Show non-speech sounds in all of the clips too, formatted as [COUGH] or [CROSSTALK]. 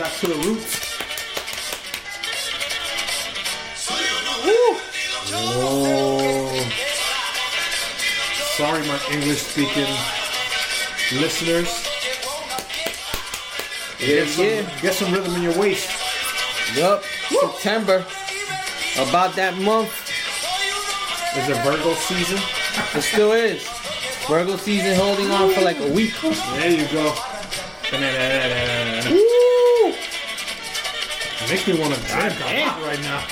back to the roots. Oh. Sorry, my English speaking listeners. Yeah, Get some, yeah. get some rhythm in your waist. Yup. September. About that month. Is it Virgo season? It still is. Virgo season holding on for like a week. There you go. Woo! Makes me want to drink a Damn. lot right now.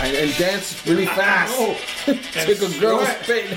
And, and dance really fast. Oh, [LAUGHS] Take a girl spin.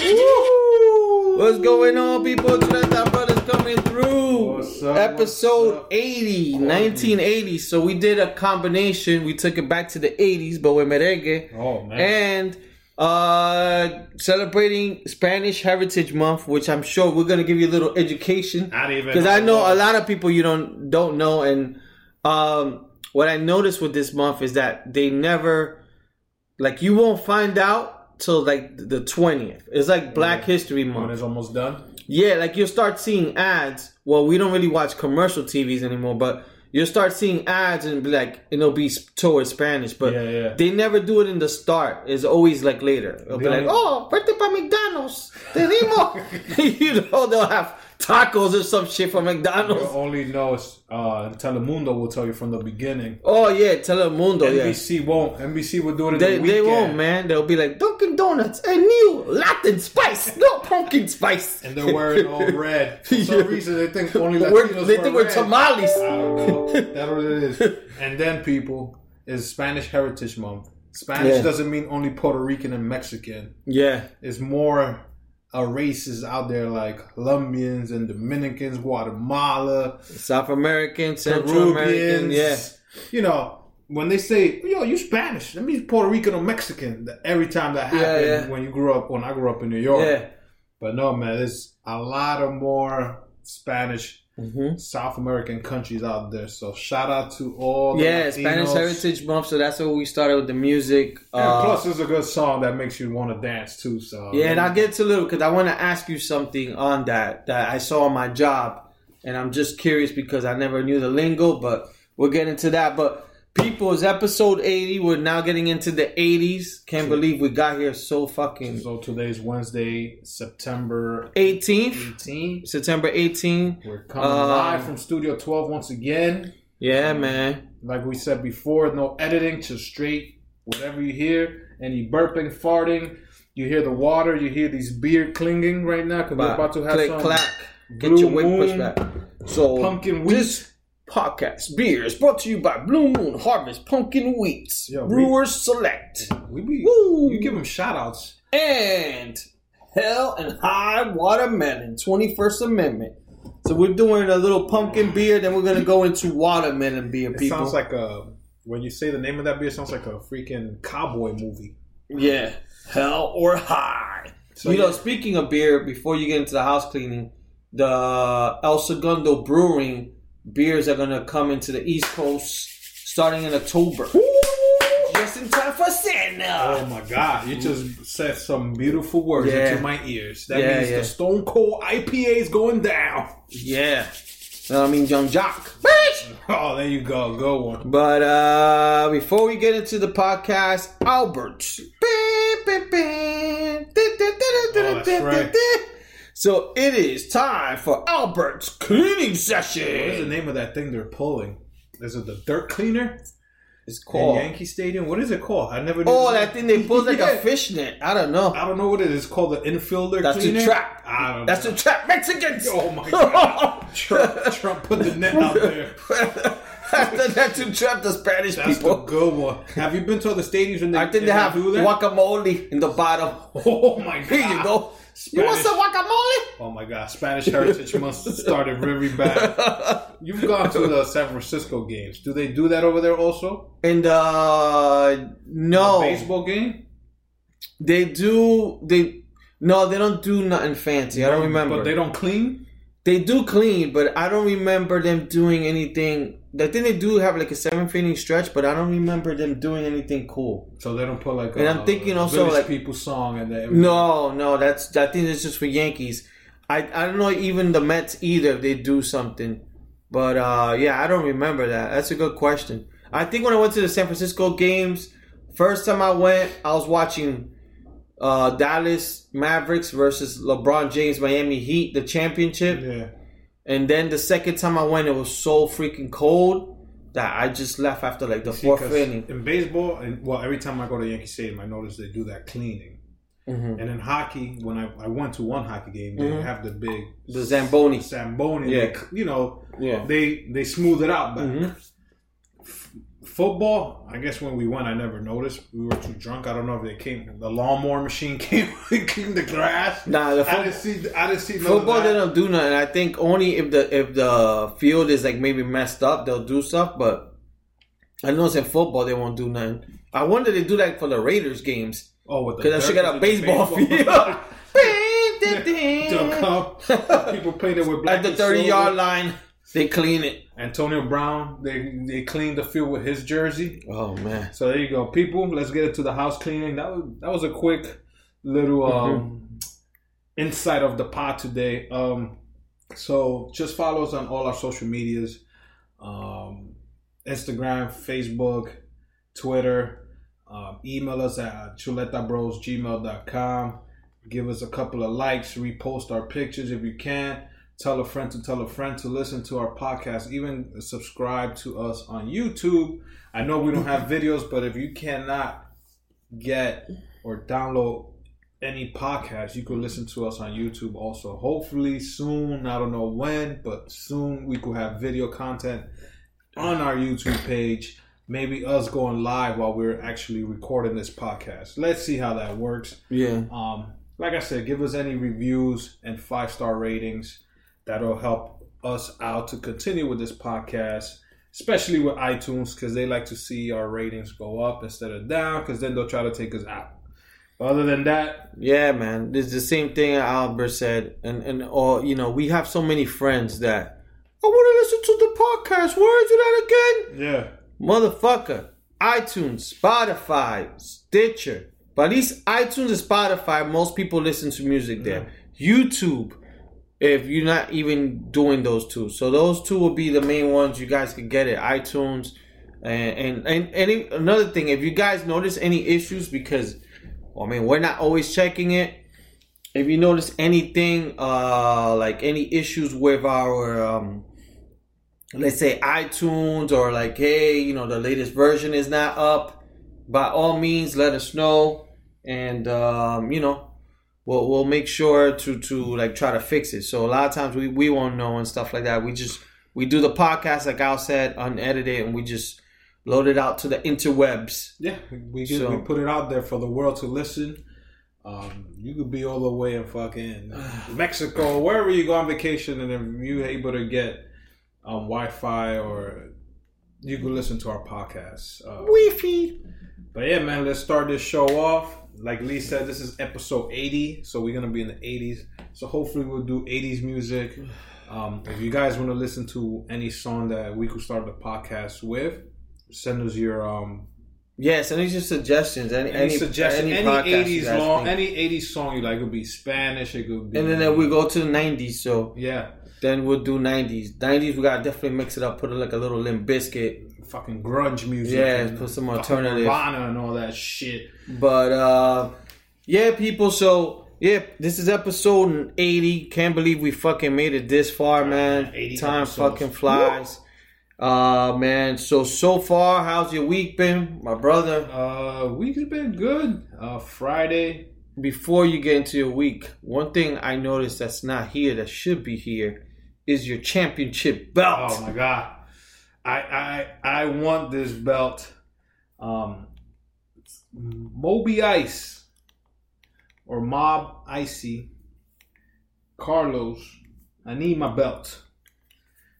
Woo! What's going on, people? Trinidad Brothers coming through. What's up, Episode what's up? 80, 1980. So we did a combination. We took it back to the 80s, but with merengue. Oh man. And uh celebrating Spanish Heritage Month, which I'm sure we're gonna give you a little education. Not even Because I know a lot of people you don't don't know, and um, what I noticed with this month is that they never, like, you won't find out till like the twentieth. It's like Black Yeah. History when Month. it's almost done. Yeah, like you'll start seeing ads. Well, we don't really watch commercial TVs anymore, but you'll start seeing ads and be like, and it'll be towards Spanish, but Yeah, yeah. they never do it in the start. It's always like later. It'll be like, oh, vete pa McDonald's. Tenemos. [LAUGHS] you know, they'll have tacos or some shit from You McDonald's. only know uh, Telemundo will tell you from the beginning. Oh yeah, Telemundo. Yeah. NBC won't. NBC will do it in They, the they won't, man. They'll be like Dunkin' Donuts, a new Latin spice, no pumpkin spice. And they're wearing all [LAUGHS] red. For some Yeah. reason, they think only Latinos We're, they think we're tamales. I don't know. [LAUGHS] That's what it is. And then, people, is Spanish Heritage Month. Spanish Yeah. doesn't mean only Puerto Rican and Mexican. Yeah, It's more uh, races out there like Colombians and Dominicans, Guatemala, South American, Central American. Yeah. You know, when they say, yo, you Spanish, that means Puerto Rican or Mexican. Every time that Yeah, happened yeah. when you grew up, when I grew up in New York. Yeah. But no, man, there's a lot of more Spanish hmm South American countries out there. So shout out to all the Yeah, Latinos. Spanish Heritage Month. So that's what we started with the music. And Uh, plus, it's a good song that makes you want to dance too. So yeah, and I'll get to a little because I want to ask you something on that that I saw on my job, and I'm just curious because I never knew the lingo, but we'll get into that. But people, it's episode 80. We're now getting into the 80s. Can't believe we got here so fucking So today's Wednesday, September 18th, 18th. September 18. We're coming Um, live from Studio 12 once again. Yeah, man. Like we said before, no editing, just straight whatever you hear. Any burping, farting, you hear the water, you hear these beer clinging right now because we're about to have click some clack. Get your weight pushed back. So pumpkin wheat. this podcast beer is brought to you by Blue Moon Harvest Pumpkin Wheats Yeah, we- Brewers Select We be, Woo. you give them shout outs. and Hell and High Watermelon 21st Amendment. So we're doing a little pumpkin beer, then we're gonna go into watermelon beer. It People, sounds like a when you say the name of that beer, it sounds like a freaking cowboy movie. yeah, Hell or High. So you know, speaking of beer, before you get into the house cleaning, the El Segundo Brewing beers are gonna come into the East Coast starting in October. Just in time for Santa. Oh my god, you just said some beautiful words Yeah. into my ears. That Yeah, means yeah. the Stone Cold IPA is going down. Yeah. You know I mean, Young Jock. Bitch! Oh, there you go. Go one. But uh before we get into the podcast, Albert. Oh, that's right. So it is time for Albert's cleaning session. What is the name of that thing they're pulling? Is it the dirt cleaner It's in called. Yankee Stadium? What is it called? I never. knew Oh, that thing they put like [LAUGHS] Yeah. a fishnet. I don't know. I don't know what it is. It's called the infielder That's cleaner. the trap. I don't That's know. the trap. Mexicans. Oh my [LAUGHS] god! Trump, Trump put the net out there. That's to trap the Spanish That's people. the good one. Have you been to other stadiums when they? I think they have guacamole in the bottom. [LAUGHS] Oh my god! Here you go. You want some guacamole? Oh my god! Spanish Heritage must have started very bad. [LAUGHS] You've gone to the San Francisco games. Do they do that over there also? And uh no, Baseball game? they do. They no, they don't do nothing fancy. I don't remember. But they don't clean. They do clean, but I don't remember them doing anything. I think they do have like a seventh inning stretch, but I don't remember them doing anything cool. So they don't put like. And a I'm thinking also, like- people song and then No, no, that's I think it's just for Yankees. I I don't know even the Mets either. if They do something, But uh, yeah, I don't remember that. That's a good question. I think when I went to the San Francisco games, first time I went, I was watching uh, Dallas Mavericks versus LeBron James Miami Heat, the championship. Yeah. And then the second time I went, it was so freaking cold that I just left after like the See, fourth inning. In baseball, and well, every time I go to Yankee Stadium, I notice they do that cleaning. Mhm. And in hockey, when I, I went to one hockey game, they Mhm. have the big The Zamboni. Zamboni. Yeah. They, you know, Yeah. they they smooth it out. But Mhm. Football, I guess when we went, I never noticed. We were too drunk. I don't know if they came. The lawnmower machine [LAUGHS] came cleaned the grass. Nah, the I fo- didn't see. I didn't see football they don't do nothing. I think only if the if the field is like maybe messed up, they'll do stuff. But I know in football they won't do nothing. I wonder they do that for the Raiders games Oh, because I should got a the baseball field. [LAUGHS] [LAUGHS] People played it with black At the thirty yard line, they clean it. Antonio Brown, they they cleaned the field with his jersey. Oh man. So there you go, people. Let's get into the house cleaning. That was that was a quick little um, insight of the pod today. Um, so just follow us on all our social medias, um, Instagram, Facebook, Twitter. Um, email us at chuletabros@gmail.com. Give us a couple of likes, repost our pictures if you can. Tell a friend to tell a friend to listen to our podcast. Even subscribe to us on YouTube. I know we don't have [LAUGHS] videos, but if you cannot get or download any podcast, you could listen to us on YouTube also. Hopefully soon, I don't know when, but soon we could have video content on our YouTube page. Maybe us going live while we're actually recording this podcast. Let's see how that works. Yeah. Um, like I said, give us any reviews and five star ratings. That'll help us out to continue with this podcast, especially with iTunes, because they like to see our ratings go up instead of down, because then they'll try to take us out. Other than that, Yeah, man. It's the same thing Albert said, and and all you know, we have so many friends that I want to listen to the podcast. Where is it at again? yeah, Motherfucker. iTunes, Spotify, Stitcher. But at least iTunes and Spotify, most people listen to music there. Mm-hmm. YouTube, if you're not even doing those two. So those two will be the main ones you guys can get it. iTunes. And and, and any another thing, if you guys notice any issues, because I mean we're not always checking it. If you notice anything, uh like any issues with our um let's say iTunes or like, hey, you know, the latest version is not up, by all means, let us know, and um, you know, we'll we'll make sure to to like try to fix it. So a lot of times we we won't know and stuff like that. We just we do the podcast like Al said, unedited, and we just load it out to the interwebs. yeah, we So- we put it out there for the world to listen. Um, you could be all the way in fucking [SIGHS] Mexico, wherever you go on vacation, and if you're able to get um, Wi-Fi or you can listen to our podcast. Uh, Wi-Fi. But yeah, man, let's start this show off. Like Lee said, this is episode 80, so we're gonna be in the 80s. So hopefully we'll do 80s music. Um, if you guys want to listen to any song that we could start the podcast with, send us your um Yes, any just suggestions? Any any, any suggestion, any, you 80s guys long, think. any 80s song you like. It could be Spanish, it could be, and then, then we go to the nineties. So yeah, then we'll do nineties. Nineties we gotta definitely mix it up. Put it like a little Limp Bizkit. Fucking grunge music, Yeah, and put some alternative. Nirvana and all that shit. But uh yeah, people, so yeah, this is episode 80. Can't believe we fucking made it this far, man. 80 Time episodes. fucking flies. Uh man, so so far, how's your week been, my brother? Uh, week's been good. Uh, Friday, Before you get into your week, one thing I noticed that's not here that should be here is your championship belt. Oh my god, I I I want this belt. Um, Moby Ice or Mob Icy Carlos. I need my belt.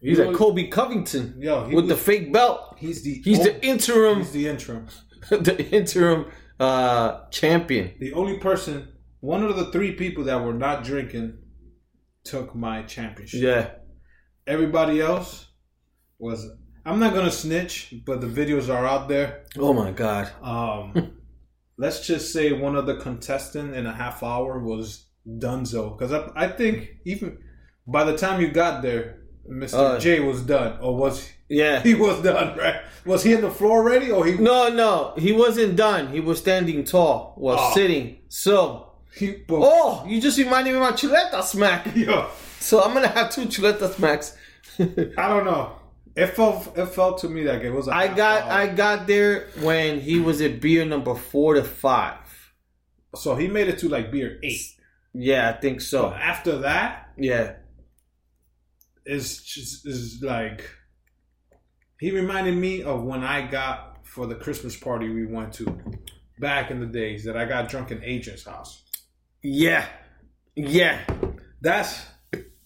He's You like Colby Covington Yo, he with the fake belt. he's the He's oh, the interim he's the interim. [LAUGHS] the interim uh champion. The only person, one of the three people that were not drinking, took my championship. Yeah. Everybody else was. I'm not gonna snitch, but the videos are out there. Oh my god. Um, [LAUGHS] let's just say one of the contestant in a half hour was Dunzo, because I, I think even by the time you got there, Mr. Uh, J was done, or was Yeah. [LAUGHS] he was done? Right? Was he in the floor already, or he? No, no, he wasn't done. He was standing tall while Oh. sitting. So, he but, oh, you just reminded me of my chuleta smack. [LAUGHS] yo, So I'm gonna have two chuleta smacks. I don't know. It felt it felt to me like it was. a I got hour. I got there when he was at beer number four to five. so he made it to like beer eight. Yeah, I think So so. after that Yeah. is just is like he reminded me of when I got for the Christmas party we went to back in the days that I got drunk in Agent's house. Yeah. Yeah. That's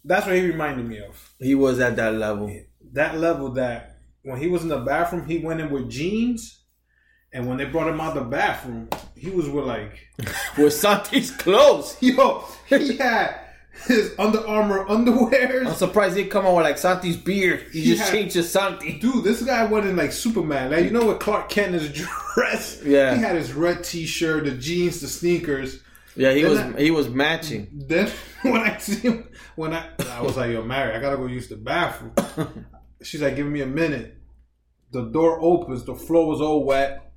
that's what he reminded me of. He was at that level. That level that when he was in the bathroom, he went in with jeans, and when they brought him out the bathroom, he was with like, [LAUGHS] With Santi's clothes. [LAUGHS] yo, he had his Under Armour underwear. I'm surprised he come out with like Santi's beard. He, He just had- changed to Santi. Dude, this guy went in like Superman. Like you know what Clark Kent is [LAUGHS] dressed. Yeah. he had his red T-shirt, the jeans, the sneakers. Yeah, he Then was I- he was matching. Then when I see him, when I I was like, "Yo, Mary, I gotta go use the bathroom." She's like, "Give me a minute." The door opens. The floor was all wet,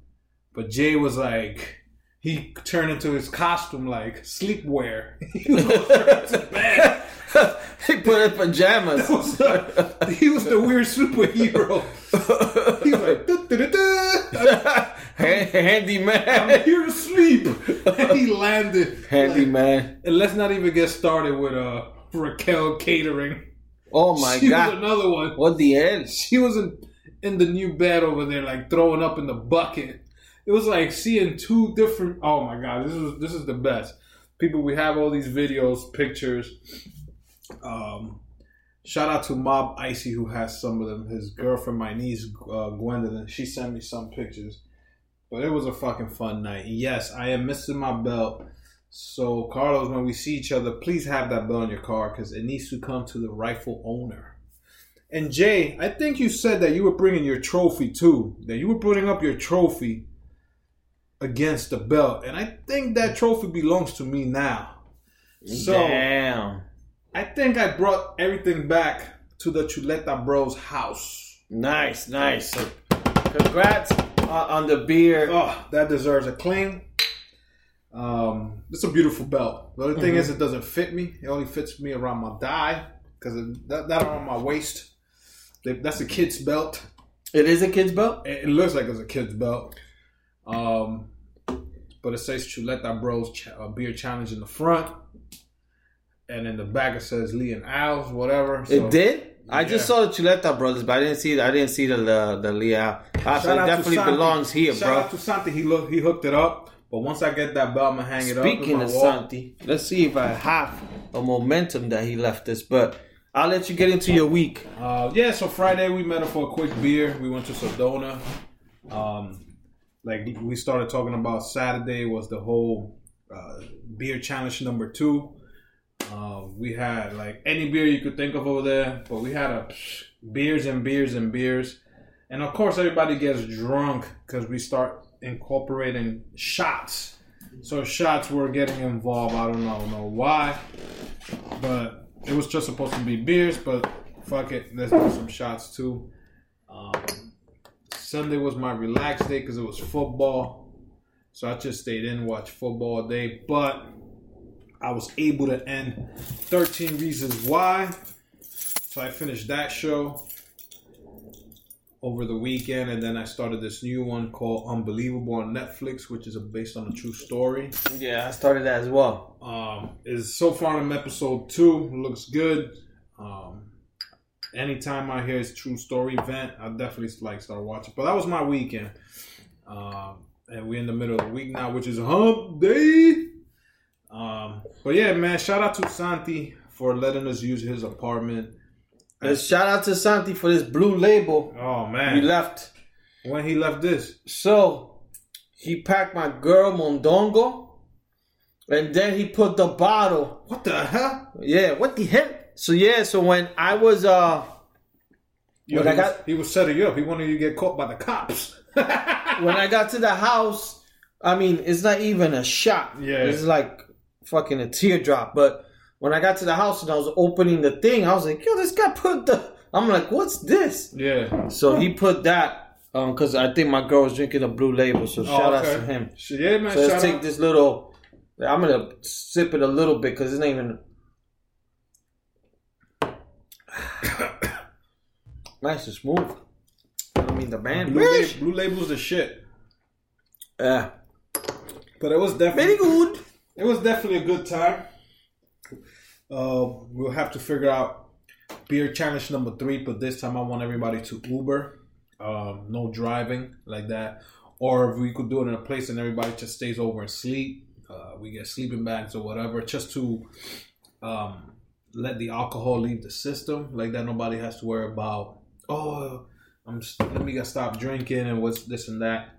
but Jay was like, he turned into his costume like sleepwear. [LAUGHS] he was to bed. [LAUGHS] he put in pajamas. [LAUGHS] he was the weird superhero. He was like, "Da-da-da-da. Hand- Handy I'm here to sleep. And he landed. Handy Like, man. and let's not even get started with uh, Raquel catering. Oh [LAUGHS] my she was god. another one. What the end? [LAUGHS] She was in, in the new bed over there, like throwing up in the bucket. It was like seeing two different. Oh my god, this is this is the best. People, we have all these videos, pictures. Um, shout out to Mob Icy who has some of them. His girlfriend, my niece uh, Gwendolyn, she sent me some pictures. But it was a fucking fun night. Yes, I am missing my belt. So, Carlos, when we see each other, please have that belt in your car because it needs to come to the rightful owner. And Jay, I think you said that you were bringing your trophy too. That you were putting up your trophy against the belt, and I think that trophy belongs to me now. So Damn. I think I brought everything back to the Chuleta Bros house. Nice, nice. So, congrats uh, on the beer. Oh, that deserves a clean. Um, it's a beautiful belt. The only thing Mhm. is, it doesn't fit me. It only fits me around my thigh because that, that around my waist. That's a kid's belt. It is a kid's belt? It, looks like it's a kid's belt. Um, but it says Chuleta Bros Ch- uh, Beer Challenge in the front, and in the back it says Lee and Al's, whatever. So, it did? I just saw the Chuleta brothers, but I didn't see I didn't see the the, the Leah. Ah, so it definitely belongs here, Shout bro. out to Santi. He look, he hooked it up. But once I get that belt, I'm gonna hang it up. Speaking of wall. Santi, let's see if I have a momentum that he left us. But I'll let you get into your week. Uh, yeah, so Friday we met up for a quick beer. We went to Sedona. Um, like we started talking about Saturday was the whole uh, beer challenge number two. Uh, we had like any beer you could think of over there, but we had a beers and beers and beers, and of course everybody gets drunk because we start incorporating shots. So shots were getting involved. I don't know, know why, but it was just supposed to be beers. But fuck it, let's do some shots too. Um, Sunday was my relaxed day because it was football, so I just stayed in watch football all day. But I was able to end 13 Reasons Why, so I finished that show over the weekend, and then I started this new one called Unbelievable on Netflix, which is based on a true story. Yeah, I started that as well. Um, is so far in episode two. Looks good. Um, anytime I hear it's true story event, I definitely like start watching. But that was my weekend. Um, and we're in the middle of the week now, which is hump day. Um, but yeah, man, shout out to Santi for letting us use his apartment. And shout out to Santi for this blue label Oh man, he left. when he left this, So he packed my girl Mondongo, and then he put the bottle. what the hell? Yeah, what the hell? So yeah, so when I was uh Yo, When I he, got- was, he was setting you up. He wanted you to get caught by the cops. [LAUGHS] when I got to the house, I mean, it's not even a shot. Yeah. It's like fucking a teardrop. But when I got to the house and I was opening the thing, I was like, yo, this guy put the. I'm like, what's this? Yeah. So he put that um, because I think my girl was drinking a blue label. So oh, shout out Oh, okay. to him. Yeah, man. So let's shout take out. this little. I'm gonna sip it a little bit because it's not even. [COUGHS] nice and smooth. I mean the band. Blue, Lab- Blue Label's the shit. Yeah, But it was definitely very good. It was definitely a good time. Uh, we'll have to figure out beer challenge number three, but this time I want everybody to Uber. Um, no driving like that. Or if we could do it in a place and everybody just stays over and sleep. Uh, we get sleeping bags or whatever, just to um, let the alcohol leave the system. Like that, nobody has to worry about. Oh, I'm let me get stop drinking and what's this and that.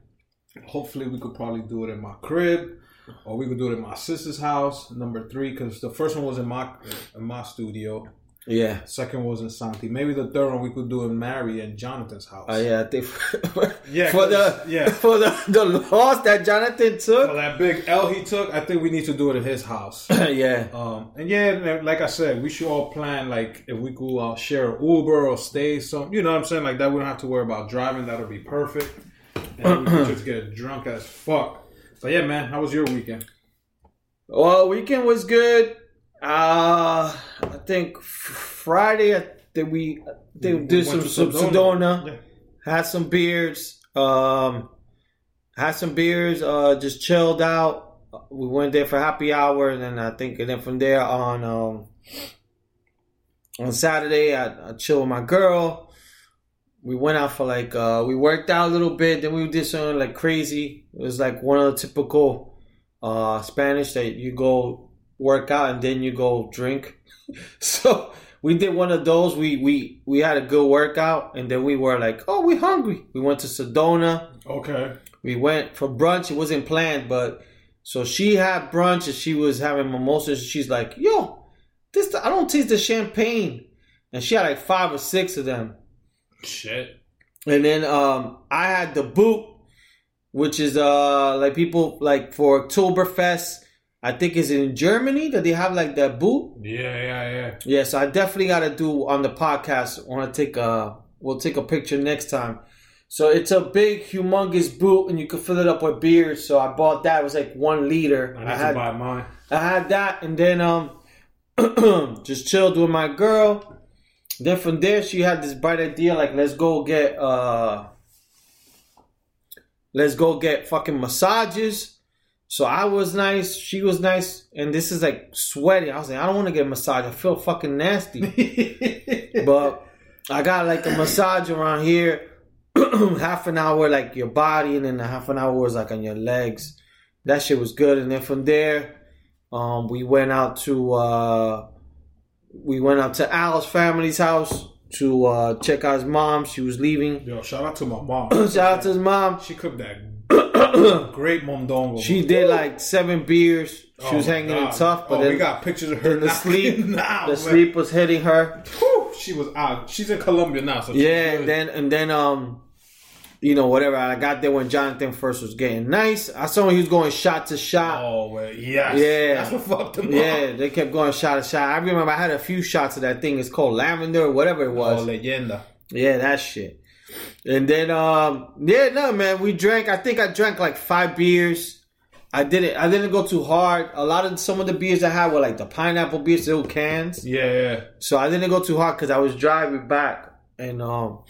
Hopefully, we could probably do it in my crib or we could do it in my sister's house. Number three, because the first one was in my in my studio. Yeah. Second was in Santi. Maybe the third one we could do in Mary and Jonathan's house. Oh yeah, I think [LAUGHS] Yeah, for the yeah. for the the loss that Jonathan took. For that big L he took, I think we need to do it at his house. [CLEARS THROAT] yeah, Um, and yeah, like I said, we should all plan like if we could uh, share an Uber or stay some, you know what I'm saying? Like that, we don't have to worry about driving. That'll be perfect. And we could [CLEARS THROAT] just get drunk as fuck. So yeah, man, how was your weekend? Well, weekend was good. Uh, I think Friday I think we I think we did some, some Sedona. Sedona, Yeah. had some beers, um, had some beers, uh, just chilled out. We went there for happy hour, and then I think, and then from there on, um, on Saturday I, I chilled with my girl. We went out for like uh, we worked out a little bit, then we did something like crazy. It was like one of the typical uh, Spanish that you go work out and then you go drink. [LAUGHS] so we did one of those. We we we had a good workout and then we were like, oh, we hungry. We went to Sedona. Okay. We went for brunch. It wasn't planned, but so she had brunch and she was having mimosas. She's like, yo, this I don't taste the champagne, and she had like five or six of them. Shit. And then um, I had the boot, which is uh like people like for Oktoberfest. I think is in Germany that they have like that boot. Yeah, yeah, yeah. Yeah, so I definitely got to do on the podcast. Want to take a we'll take a picture next time. So it's a big, humongous boot, and you can fill it up with beer. So I bought that. It was like one liter. I I to had buy mine. I had that, and then um, [CLEARS THROAT] just chilled with my girl. Then from there, she had this bright idea, like let's go get uh, let's go get fucking massages. So I was nice, she was nice, and this is like sweaty. I was like, I don't want to get a massage. I feel fucking nasty. [LAUGHS] but I got like a massage around here, [CLEARS THROAT] half an hour like your body, and then half an hour was like on your legs. That shit was good. And then from there, um, we went out to uh, we went out to Al's family's house to uh, check out his mom. She was leaving. Yo, shout out to my mom. [CLEARS THROAT] Shout out to his mom. She cooked that [CLEARS THROAT] great mondongo. She did like seven beers. She was Oh, hanging God. in tough, but oh, then we got pictures of her in the [LAUGHS] sleep, [LAUGHS] now, the man. sleep was hitting her. Whew, she was out. She's in Colombia now, so Yeah, and then and then um, you know whatever. I got there when Jonathan first was getting nice. I saw he was going shot to shot. Oh yes. Yeah. That's what fucked him Yeah, up. they kept going shot to shot. I remember I had a few shots of that thing. It's called lavender whatever it Oh, was. leyenda. Yeah, that shit. And then um yeah, no man, we drank I think I drank like five beers. I didn't I didn't go too hard. A lot of some of the beers I had were like the pineapple beers, little cans. Yeah, yeah. So I didn't go too hard because I was driving back. And um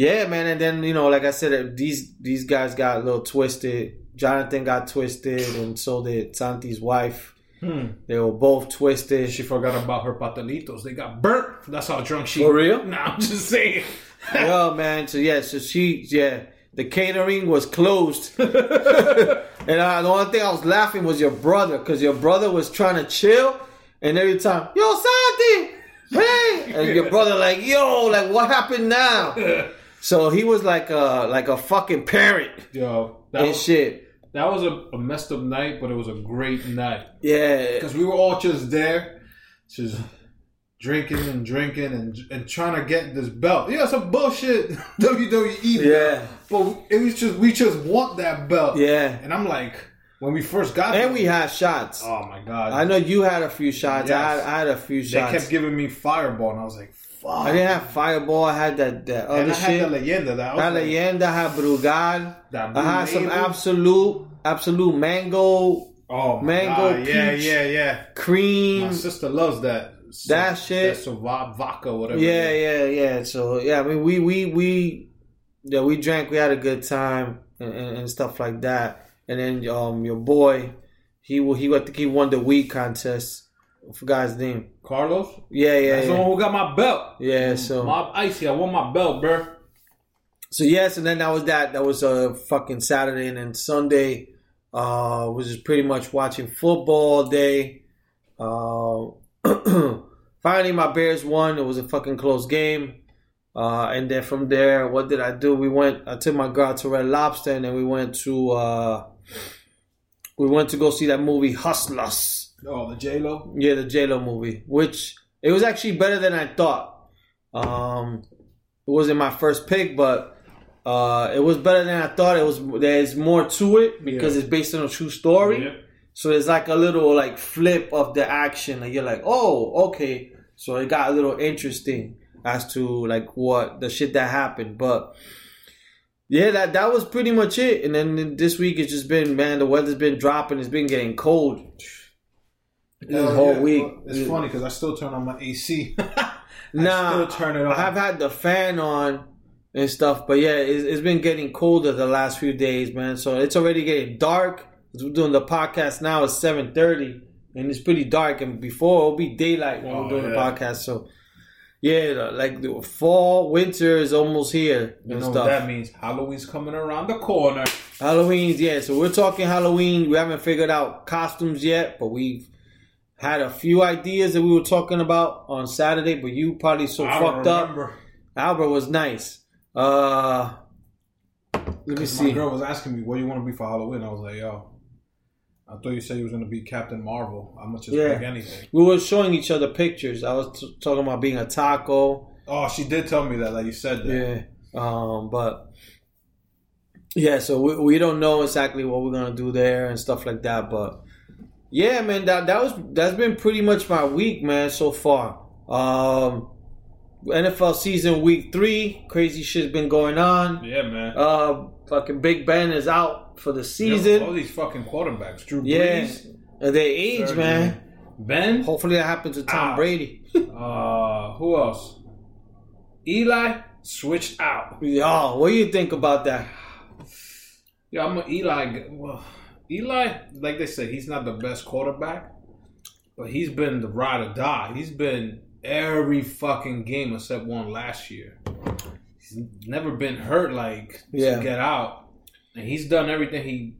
yeah, man, and then you know, like I said, these these guys got a little twisted. Jonathan got twisted and so did Santi's wife. Hmm. They were both twisted. She forgot about her patelitos. They got burnt. That's how drunk she. For real? Nah, I'm just saying. [LAUGHS] Yo, man. So yeah, so she, yeah, the catering was closed, [LAUGHS] and uh, the only thing I was laughing was your brother, because your brother was trying to chill, and every time, yo, Santi, hey, and your brother like, yo, like what happened now? [LAUGHS] So he was like a like a fucking parent Yo, that and was, shit. that was a, a messed up night, but it was a great night Yeah, because we were all just there, just drinking and drinking and and trying to get this belt. Yeah, some bullshit [LAUGHS] WWE. belt. yeah, but it was just we just want that belt. yeah. and I'm like, when we first got and we had shots. Oh my god! I know you had a few shots. I, had, I had a few shots. they kept giving me fireball, and I was like, "Fuck!" I didn't have Fireball. I had that, that other and I shit. had the leyenda. That like, Leyenda, I had Brugal. I had some Absolut, Absolut mango Oh Mango god! Yeah, peach. yeah, yeah. cream. My sister loves that. That shit. That Sauvage vodka, whatever. Yeah, yeah, yeah. So yeah, I mean, we we we yeah we drank. We had a good time and, and, and stuff like that. And then um your boy, he he I think he won the weed contest. I forgot his name. Carlos. Yeah, yeah, That's the one who got my belt. Yeah, so Mob Icy. I want my belt, bro. so yes, and then that was that. That was a fucking Saturday, and then Sunday uh was just pretty much watching football all day. Uh, [CLEARS THROAT] finally, my Bears won. It was a fucking close game. Uh, and then from there, what did I do? We went. I took my girl to Red Lobster, and then we went to uh, we went to go see that movie Hustlers. Oh, the J Lo. Yeah, the J Lo movie, which it was actually better than I thought. Um, it wasn't my first pick, but uh, it was better than I thought. It was there's more to it because Yeah. it's based on a true story. So there's like a little like flip of the action, and you're like, oh, okay. So it got a little interesting as to like what the shit that happened, but. Yeah, that that was pretty much it. And then this week it's just been man, the weather's been dropping. It's been getting cold. This whole yeah. week. Well, It's funny because I still turn on my AC. [LAUGHS] Nah, turn it on. I have had the fan on and stuff, but yeah, it's, it's been getting colder the last few days, man. So it's already getting dark. We're doing the podcast now. It's seven thirty, and it's pretty dark. And before it'll be daylight when Oh, we're doing the podcast. So yeah, like the fall, winter is almost here You and know stuff. that means? Halloween's coming around the corner. Halloween's yeah. So we're talking Halloween. We haven't figured out costumes yet, but we've had a few ideas that we were talking about on Saturday. But you probably so don't fucked up. Albert was nice. Uh, let me see. My girl was asking me, "What do you want to be for Halloween?" I was like, "Yo, I thought you said you was gonna be Captain Marvel. I'm gonna just Yeah. pick anything." We were showing each other pictures. I was t- talking about being a taco. Oh, she did tell me that. Like you said that. Yeah. Um, but yeah, so we, we don't know exactly what we're gonna do there and stuff like that. But yeah, man, that that was that's been pretty much my week, man, so far. Um, NFL season week three, crazy shit's been going on. Yeah, man. Uh, fucking Big Ben is out for the Yo, season. all these fucking quarterbacks. Drew Yeah, Brees. and they age, Surgery. man. Ben. Hopefully that happens to Tom Ow. Brady. [LAUGHS] Uh, who else? Eli switched out. Yo, what do you think about that? Yeah, I'm an Eli. Well, Eli, like they said, he's not the best quarterback, but he's been the ride or die. He's been every fucking game except one last year. He's never been hurt like Yeah. to get out, and he's done everything he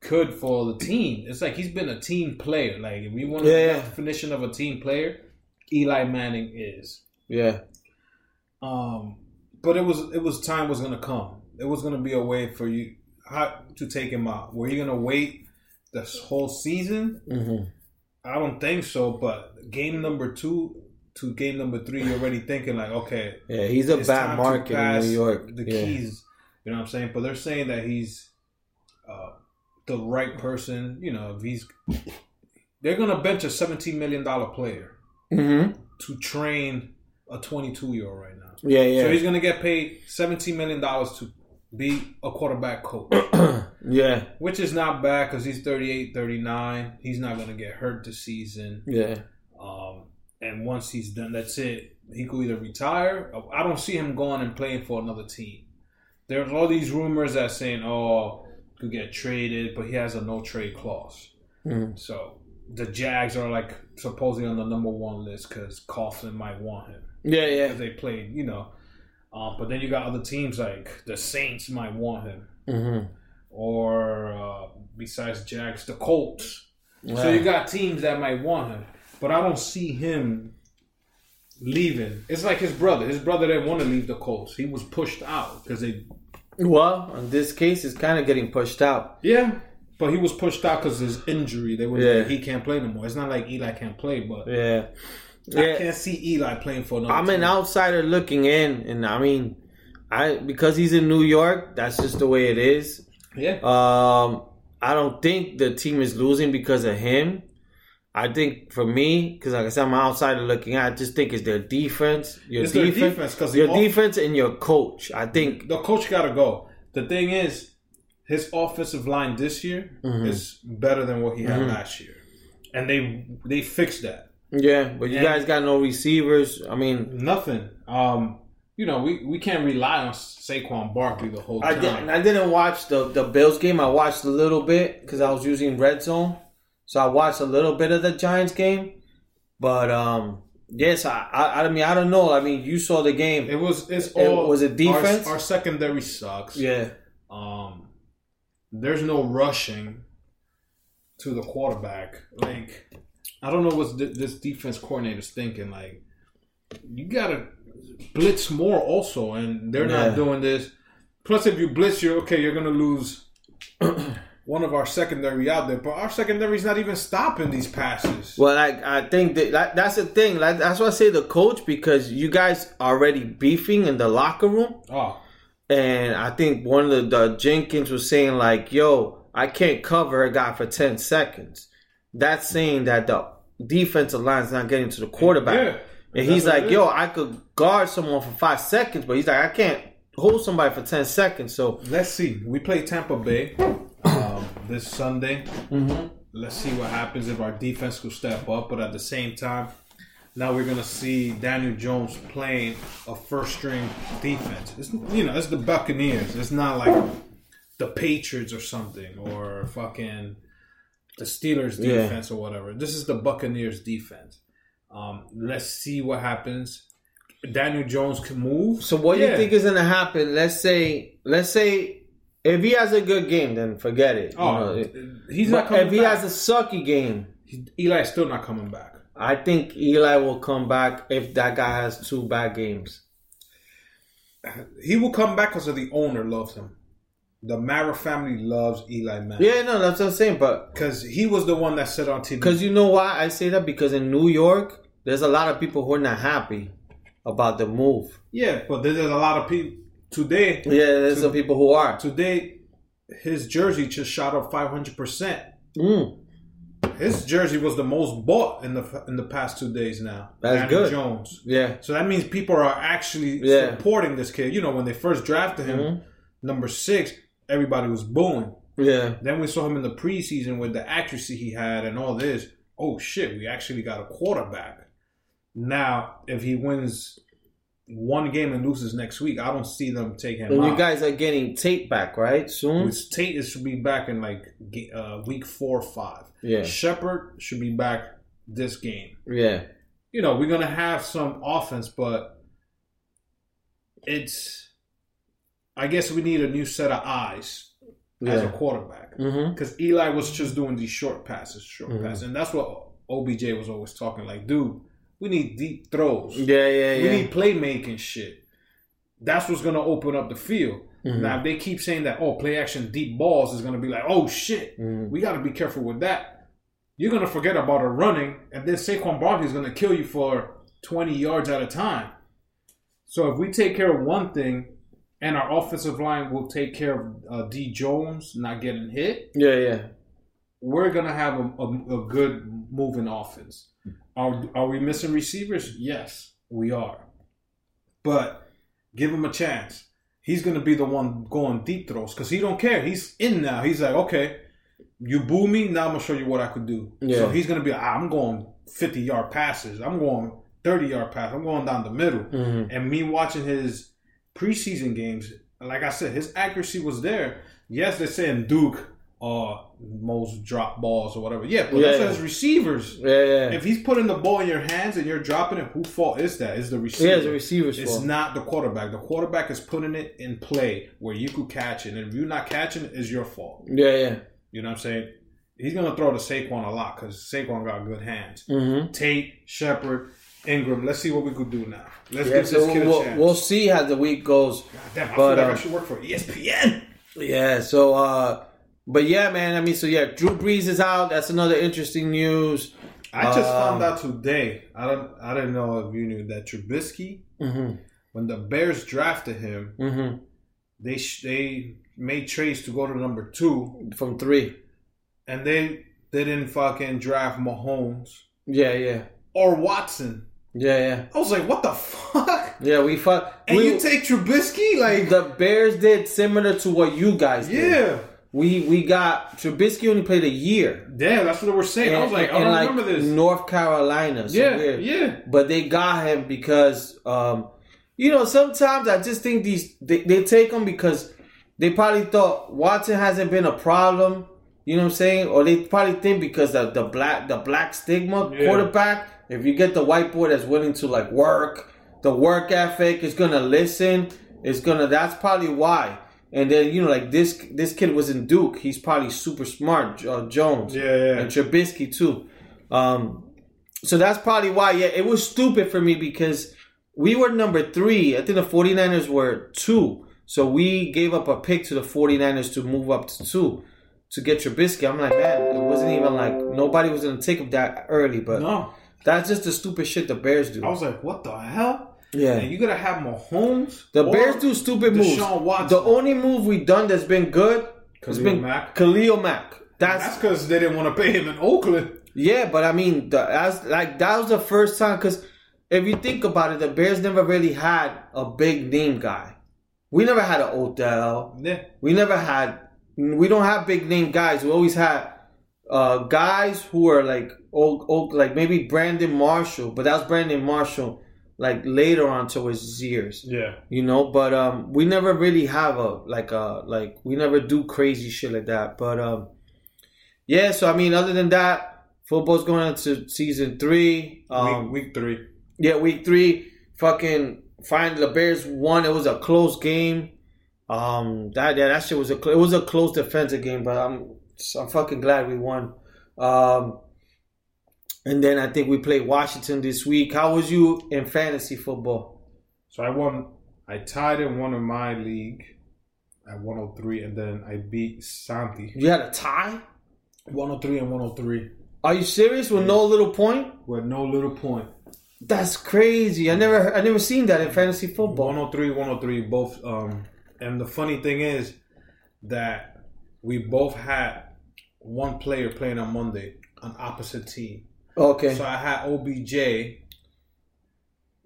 could for the team. It's like he's been a team player. Like if you want Yeah, the yeah. definition of a team player, Eli Manning is. Yeah, Um, but it was it was time was gonna come. It was gonna be a way for you how to take him out. Were you gonna wait this whole season? hmm I don't think so. But game number two to game number three, you're already thinking like, okay, yeah, he's a bad market in New York. The yeah. keys, you know what I'm saying? But they're saying that he's uh, the right person. You know, if he's they're gonna bench a 17 million dollar player hmm to train a 22 year old right now. Yeah, yeah, So he's going to get paid $17 million to be a quarterback coach, [CLEARS THROAT] yeah, which is not bad because he's 38, 39. He's not going to get hurt this season. yeah. Um, and once he's done, that's it. He could either retire. I don't see him going and playing for another team. There's all these rumors that saying, oh, could get traded, but he has a no trade clause. Mhm. So the Jags are like supposedly on the number one list because Coughlin might want him Yeah, yeah. they played, you know. Um, but then you got other teams like the Saints might want him, hmm or uh, besides Jags, the Colts. So you got teams that might want him, but I don't see him leaving. It's like his brother. His brother didn't want to leave the Colts. He was pushed out because they, Well, in this case, it's kind of getting pushed out. yeah. But he was pushed out because his injury. They were Yeah. he can't play no more. It's not like Eli can't play, but Yeah, I can't see Eli playing for another. I'm an outsider looking in, and I mean, I because he's in New York, that's just the way it is. Yeah. Um, I don't think the team is losing because of him. I think for me, because like I said, I'm an outsider looking. I just think it's their defense, your It's defense, defense, 'cause your off- defense and your coach. I think the coach got to go. The thing is, his offensive line this year Mm-hmm. is better than what he had last year, and they they fixed that. Yeah, but you And- guys got no receivers. I mean, Nothing. Um, you know, we, we can't rely on Saquon Barkley the whole I time. didn't. I didn't watch the the Bills game. I watched a little bit because I was using Red Zone, so I watched a little bit of the Giants game. But um, yes, I I, I mean I don't know. I mean, you saw the game. It was it's It- all was it defense? Our, our secondary sucks. yeah, Um, there's no rushing to the quarterback. Like, I don't know what this defense coordinator's thinking. Like, you gotta blitz more also, and they're Yeah. not doing this. Plus, if you blitz, you're okay. You're gonna lose [CLEARS THROAT] one of our secondary out there, but our secondary's not even stopping these passes. Well, like I think that, that that's the thing. Like that's why I say the coach because you guys already beefing in the locker room, Oh, and I think one of the, the Jenkins was saying like, "Yo, I can't cover a guy for ten seconds." That's saying that the defensive line's not getting to the quarterback, Yeah. and That's he's like, "Yo, I could guard someone for five seconds, but he's like, I can't hold somebody for ten seconds." So let's see. We play Tampa Bay um, this Sunday. Mm-hmm. Let's see what happens if our defense will step up. But at the same time, now we're gonna see Daniel Jones playing a first string defense. It's, you know, it's the Buccaneers. It's not like the Patriots or something or fucking the Steelers Yeah. defense or whatever. This is the Buccaneers defense. Um, let's see what happens. Daniel Jones can move. So what do Yeah. you think is gonna happen? Let's say, let's say, if he has a good game, then forget it. you Oh, know. he's But not coming if he has a sucky game, Eli's still not coming back. I think Eli will come back if that guy has two bad games. He will come back because of the owner loves him. The Mara family loves Eli Manning. Yeah, no, that's what I'm saying. But Because he was the one that said on TV. because you know why I say that? Because in New York, there's a lot of people who are not happy about the move. yeah, but there's a lot of people today. Yeah, there's some people who are. Today, his jersey just shot up 500. percent Mm, His jersey was the most bought in the in the past two days now. That's Daniel good. Jones. yeah, So that means people are actually Yeah. supporting this kid. You know, when they first drafted him, Mhm. number six, everybody was booing. yeah, Then we saw him in the preseason with the accuracy he had and all this. Oh shit, we actually got a quarterback. Now, if he wins one game and loses next week, I don't see them taking. and out. you guys are getting Tate back, right? Soon. With Tate it should be back in like uh, week four or five. Yeah, Shepard should be back this game. yeah, You know, we're gonna have some offense, but it's. I guess we need a new set of eyes as a yeah. quarterback. Mm-hmm. because Eli was just doing these short passes, short Mhm. passes, and that's what OBJ was always talking like, dude, we need deep throws. Yeah, yeah, yeah. We need playmaking shit. That's what's gonna open up the field. Mhm. Now, if they keep saying that, oh, play action deep balls is gonna be like, oh shit, Mhm. we got to be careful with that. You're gonna forget about a running, and then Saquon Barkley is gonna kill you for 20 yards at a time. So if we take care of one thing, and our offensive line will take care of uh, D Jones not getting hit, Yeah, yeah. we're gonna have a, a, a good moving offense. Are are we missing receivers? Yes, we are. But give him a chance. He's gonna be the one going deep throws because he don't care. He's in now. He's like, okay, you boo me. Now I'm gonna show you what I could do. Yeah. So he's gonna be. "Ah, I'm going 50 yard passes. I'm going 30 yard passes. I'm going down the middle. Mhm. And me watching his preseason games, like I said, his accuracy was there. Yes, they're saying Duke uh most drop balls or whatever. Yeah, but Yeah, that's yeah. his receivers. Yeah, yeah. If he's putting the ball in your hands and you're dropping it, who fault is that? Is the receiver? yeah, the receivers It's fault. not the quarterback. The quarterback is putting it in play where you could catch it, and if you're not catching it, it's your fault. Yeah, yeah. You know what I'm saying? He's gonna throw to Saquon a lot because Saquon got good hands. Mm-hmm. Tate, Shepard, Ingram. Let's see what we could do now. Let's Yeah, give so this kid we'll, a chance. we'll see how the week goes. God damn, I But, feel like I um, should work for ESPN. Yeah, so uh but yeah, man, I mean so yeah, Drew Brees is out. That's another interesting news. I just Um, found out today. I don't. I didn't know if you knew that Trubisky, Mm-hmm. when the Bears drafted him, Mm-hmm. they sh- they made trades to go to number two. From three. and they, they didn't fucking draft Mahomes Yeah, yeah, or Watson. Yeah, yeah, I was like, what the fuck? yeah. We fuck. And we, you take Trubisky, like, the Bears did similar to what you guys did. yeah, We we got Trubisky only played a year. yeah, that's what they were saying. I was like, I don't like, remember this. North Carolina. So yeah, weird. yeah, but they got him because um you know sometimes i just think these they, they take him because they probably thought watson hasn't been a problem you know what i'm saying or they probably think because of the black the black stigma Yeah. quarterback if you get the white boy that's willing to like work the work ethic is gonna listen It's gonna that's probably why and then you know like this this kid was in duke he's probably super smart uh, jones yeah, yeah. and Trubisky too. Um, so that's probably why. Yeah, it was stupid for me because we were number three. I think the 49ers were two. So we gave up a pick to the 49ers to move up to two to get Trubisky. I'm like, man, it wasn't even like nobody was gonna take him that early. But No, that's just the stupid shit the Bears do. I was like, what the hell? yeah. And you gotta have Mahomes. The Bears do stupid moves. Watson. The only move we done that's been good has Khalil been Mack. Khalil Mack. That's because they didn't want to pay him in Oakland. Yeah, but I mean, the, that's like that was the first time because if you think about it, the Bears never really had a big name guy. We never had an Odell. Yeah, We never had. We don't have big name guys. We always had uh, guys who are like old, old, like maybe Brandon Marshall, but that was Brandon Marshall like later on towards his years yeah. you know but um we never really have a like a like we never do crazy shit like that but um yeah so i mean other than that football's going into season three um week, week three. yeah week three fucking find the bears won it was a close game um that yeah that shit was a it was a close defensive game but i'm i'm fucking glad we won um and then i think we played washington this week how was you in fantasy football So I won. I tied in one of my league at 103, and then I beat Santi. you had a tie 103 and 103 Are you serious with no little point? with no little point. That's crazy. I never I never seen that in fantasy football. 103, 103, both. Um, and the funny thing is that we both had one player playing on Monday, an opposite team. Okay. So I had OBJ.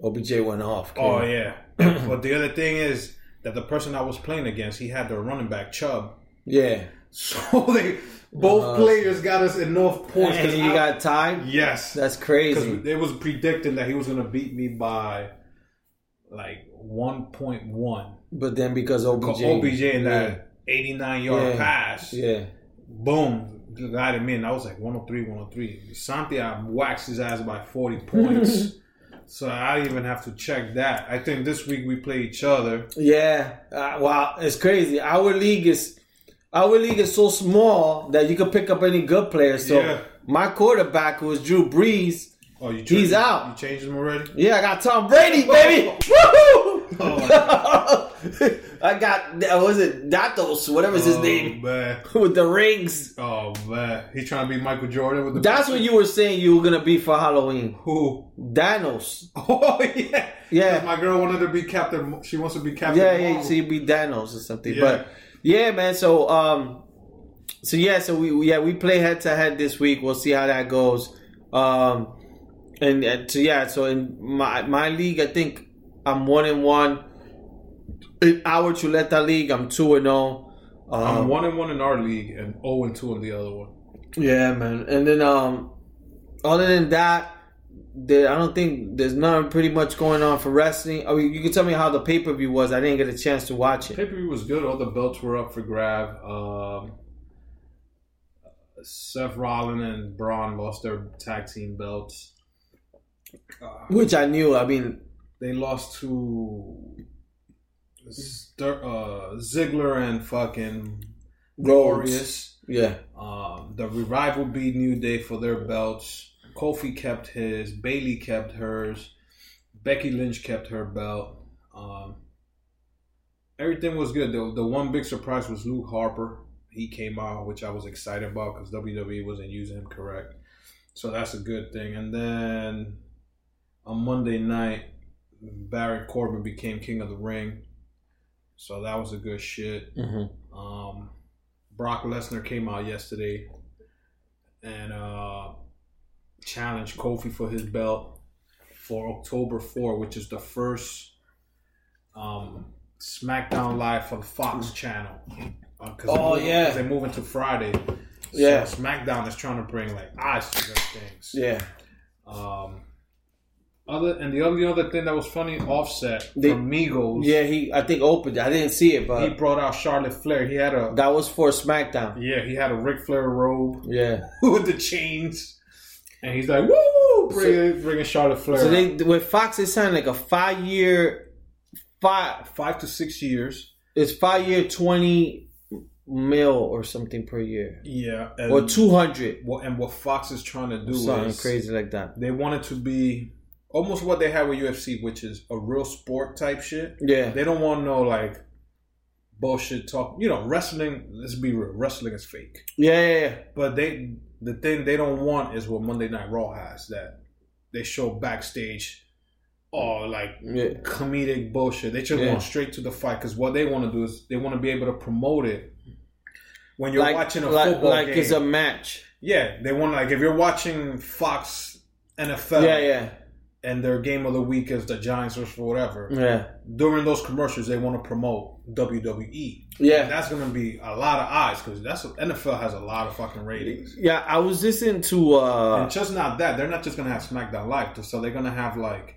OBJ went off. Oh yeah. [CLEARS THROAT] but the other thing is that the person I was playing against, he had the running back Chubb. yeah. So [LAUGHS] they both Uh, players got us enough points. And you I- got tied. yes, That's because crazy. it was predicting that he was going to beat me by like one point one. But then because OBJ, OBJ in yeah, that eighty nine yard Yeah. pass, yeah, boom, got him in. I was like 103, 103. Santi, I waxed his ass by forty [LAUGHS] points. So I even have to check that. I think this week we play each other. yeah. Uh, wow, it's crazy. Our league is our league is so small that you can pick up any good player. So Yeah. my quarterback was Drew Brees. Oh, you He's changed- out. You changed him already? Yeah, I got Tom Brady, baby. [LAUGHS] Woohoo! [LAUGHS] I got what was it Datos, whatever's his oh, name, Man. [LAUGHS] with the rings. Oh man, he trying to be Michael Jordan with the. That's what you were saying you were gonna be for Halloween. Who? Thanos. [LAUGHS] Oh yeah, Yeah. My girl wanted to be Captain. She wants to be Captain. Yeah, yeah. Marvel. So you'd be Thanos or something. Yeah. But yeah, man. So um, so yeah, so we yeah we play head to head this week. We'll see how that goes. Um, and, and so yeah, so in my my league, I think I'm one and one. In our Chuleta league, I'm two and zero. I'm Um, one and one in our league and zero and two in the other one. Yeah, man. And then um other than that, there I don't think there's nothing pretty much going on for wrestling. I mean, you can tell me how the pay per view was. I didn't get a chance to watch it. Pay per view was good. All the belts were up for grab. Um, Seth Rollins and Braun lost their tag team belts. Uh, Which I knew. I mean, they lost to Ster- uh, Ziggler and fucking Glorious. Yeah. Um, the revival beat New Day for their belts. Kofi kept his. Bayley kept hers. Becky Lynch kept her belt. Um, everything was good. The, the one big surprise was Luke Harper. He came out, which I was excited about because WWE wasn't using him correct. So that's a good thing. And then on Monday night, Baron Corbin became King of the Ring. So that was a good shit. Mm-hmm. Um, Brock Lesnar came out yesterday and uh, challenge Kofi for his belt for October 4, which is the first um, SmackDown Live for the Fox channel. Uh, cause Oh, yeah. because they're moving to Friday. So Yeah. SmackDown is trying to bring like eyes to their things. Yeah. Um, other and the only other thing that was funny, Offset They- from Migos. Yeah, he I think opened. it. I didn't see it, but he brought out Charlotte Flair. He had a that was for SmackDown. yeah, he had a Ric Flair robe Yeah. [LAUGHS] with the chains, and he's like, "Woo!" Bringing, bringing Charlotte Flair. So they with Fox they signed like a five year five five to six years. it's five year twenty mil or something per year. Yeah, Or two hundred. What and what Fox is trying to do Something is crazy like that. they want it to be almost what they have with UFC, which is a real sport type shit. Yeah. They don't want no like bullshit talk. You know, wrestling. Let's be real. Wrestling is fake. Yeah, yeah, yeah. But they, the thing they don't want is what Monday Night Raw has that they show backstage, oh, like Yeah. comedic bullshit. They just Yeah. want straight to the fight because what they want to do is they want to be able to promote it when you're like, watching a like, football like game. it's a match. yeah, they want like if you're watching Fox NFL Yeah, yeah, and their game of the week is the Giants or whatever. yeah, During those commercials, they want to promote WWE. yeah. That's going to be a lot of eyes because that's NFL has a lot of fucking ratings. Yeah, I was listening to uh and just not that, they're not just gonna have SmackDown Live. So they're gonna have like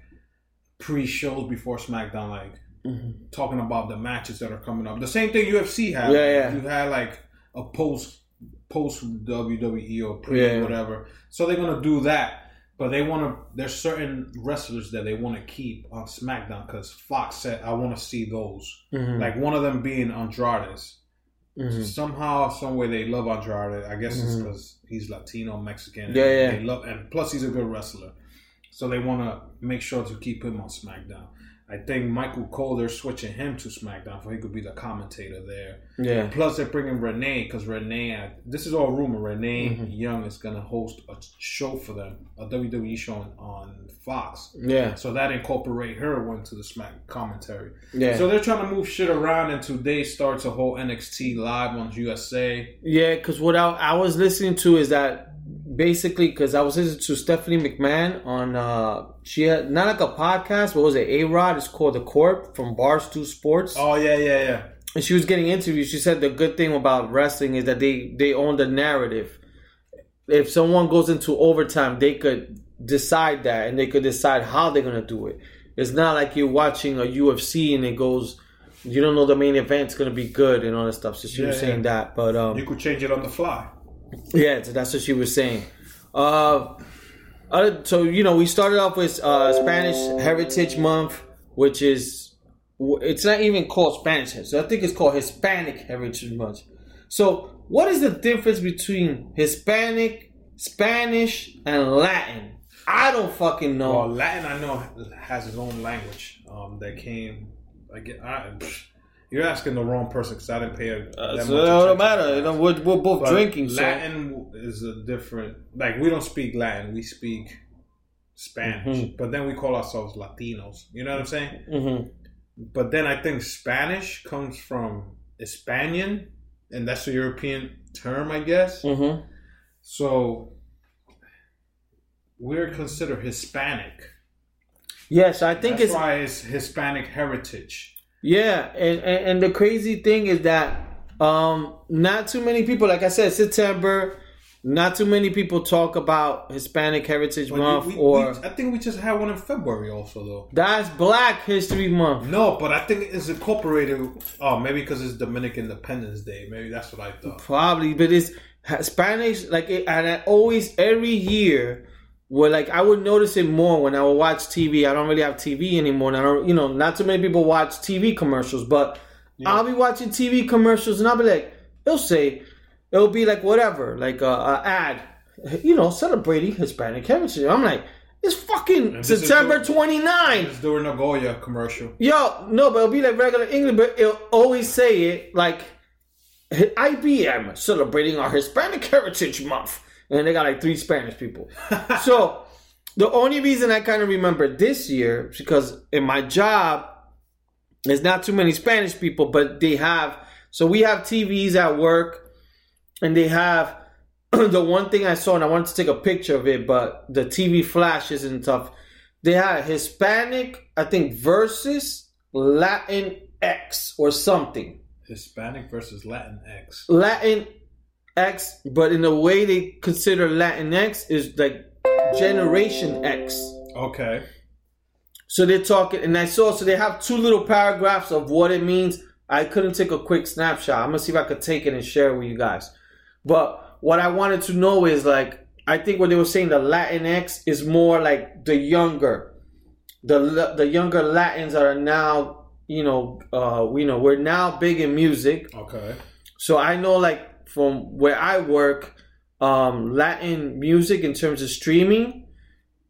pre-shows before SmackDown, like Mm-hmm. talking about the matches that are coming up. The same thing UFC had. Yeah, yeah. You had like a post post WWE or pre Yeah. whatever. So they're gonna do that. But they want to. There's certain wrestlers that they want to keep on SmackDown because Fox said, "I want to see those." mhm, Like one of them being Andrade. mhm. Somehow, some way, they love Andrade. I guess it's Mhm. because he's Latino, Mexican. Yeah, and yeah. They love, and plus he's a good wrestler. So they want to make sure to keep him on SmackDown. I think Michael Cole, they're switching him to SmackDown, so he could be the commentator there. yeah, Plus, they're bringing Renee because Renee, this is all rumor. Renee Mhm. Young is gonna host a show for them, a WWE show on, on Fox. yeah, So that incorporate her into the Smack commentary. yeah. So they're trying to move shit around, and today starts a whole NXT live on USA. Yeah, because what I, I was listening to is that basically because I was listening to Stephanie McMahon on uh she had not like a podcast, what was it A Rod? It's called The Corp from Barstool Sports, Oh yeah, yeah, yeah. and she was getting interviews. She said the good thing about wrestling is that they they own the narrative. If someone goes into overtime, they could decide that, and they could decide how they're gonna do it. It's not like you're watching a UFC and it goes. You don't know the main event's gonna be good and all that stuff. So she was saying yeah. that, but um, You could change it on the fly. Yeah, that's what she was saying. Uh, uh, so you know, we started off with uh, Spanish Heritage Month, which is it's not even called Spanish. So I think it's called Hispanic Heritage Month. So what is the difference between Hispanic, Spanish, and Latin? I don't fucking know. Well, Latin, I know, has its own language um, that came. I get, I, psh, you're asking the wrong person because I didn't pay a, Uh, that so it don't matter. You know, we're, we're both But drinking. So. Latin is a different. Like we don't speak Latin, we speak Spanish. Mhm. But then we call ourselves Latinos. You know what I'm saying? Mhm. But then I think Spanish comes from Hispanian, and that's a European term, I guess. Mhm. So we're considered Hispanic. Yes, I think That's it's why it's Hispanic heritage. Yeah, and, and and the crazy thing is that um not too many people, like I said, September, not too many people talk about Hispanic Heritage But Month we- we- or I think we just had one in February also, though. that's Black History Month. No, but I think it's incorporated. Oh, maybe because it's Dominican Independence Day. Maybe that's what I thought. Probably, but it's Spanish. Like, it, and I always every year, where like I would notice it more when I would watch TV. I don't really have TV anymore, and I don't, you know, not too many people watch TV commercials. But I'll be watching TV commercials, and I'll be like, it'll say, it'll be like whatever, like a, a ad, you know, celebrating Hispanic heritage. I'm like, it's fucking is September the- 29. It's during a Goya commercial. Yo, no, but it'll be like regular English, but it'll always say it like IBM celebrating our Hispanic Heritage Month. And they got like three Spanish people. [LAUGHS] so the only reason I kind of remember this year because in my job, there's not too many Spanish people, but they have. So we have TVs at work, and they have [CLEARS THROAT] the one thing I saw, and I wanted to take a picture of it, but the TV flashes and stuff. They had Hispanic, I think, versus Latin X or something. Hispanic versus Latin X. Latin X, but in the way they consider Latin X is like Generation X. Okay. So they're talking, and I saw, so they have two little paragraphs of what it means. I couldn't take a quick snapshot. I'm gonna see if I could take it and share it with you guys. But what I wanted to know is like, I think what they were saying, the Latinx is more like the younger, the the younger Latins are now, you know, uh, you know, we're now big in music. Okay. So I know, like from where I work, um, Latin music in terms of streaming,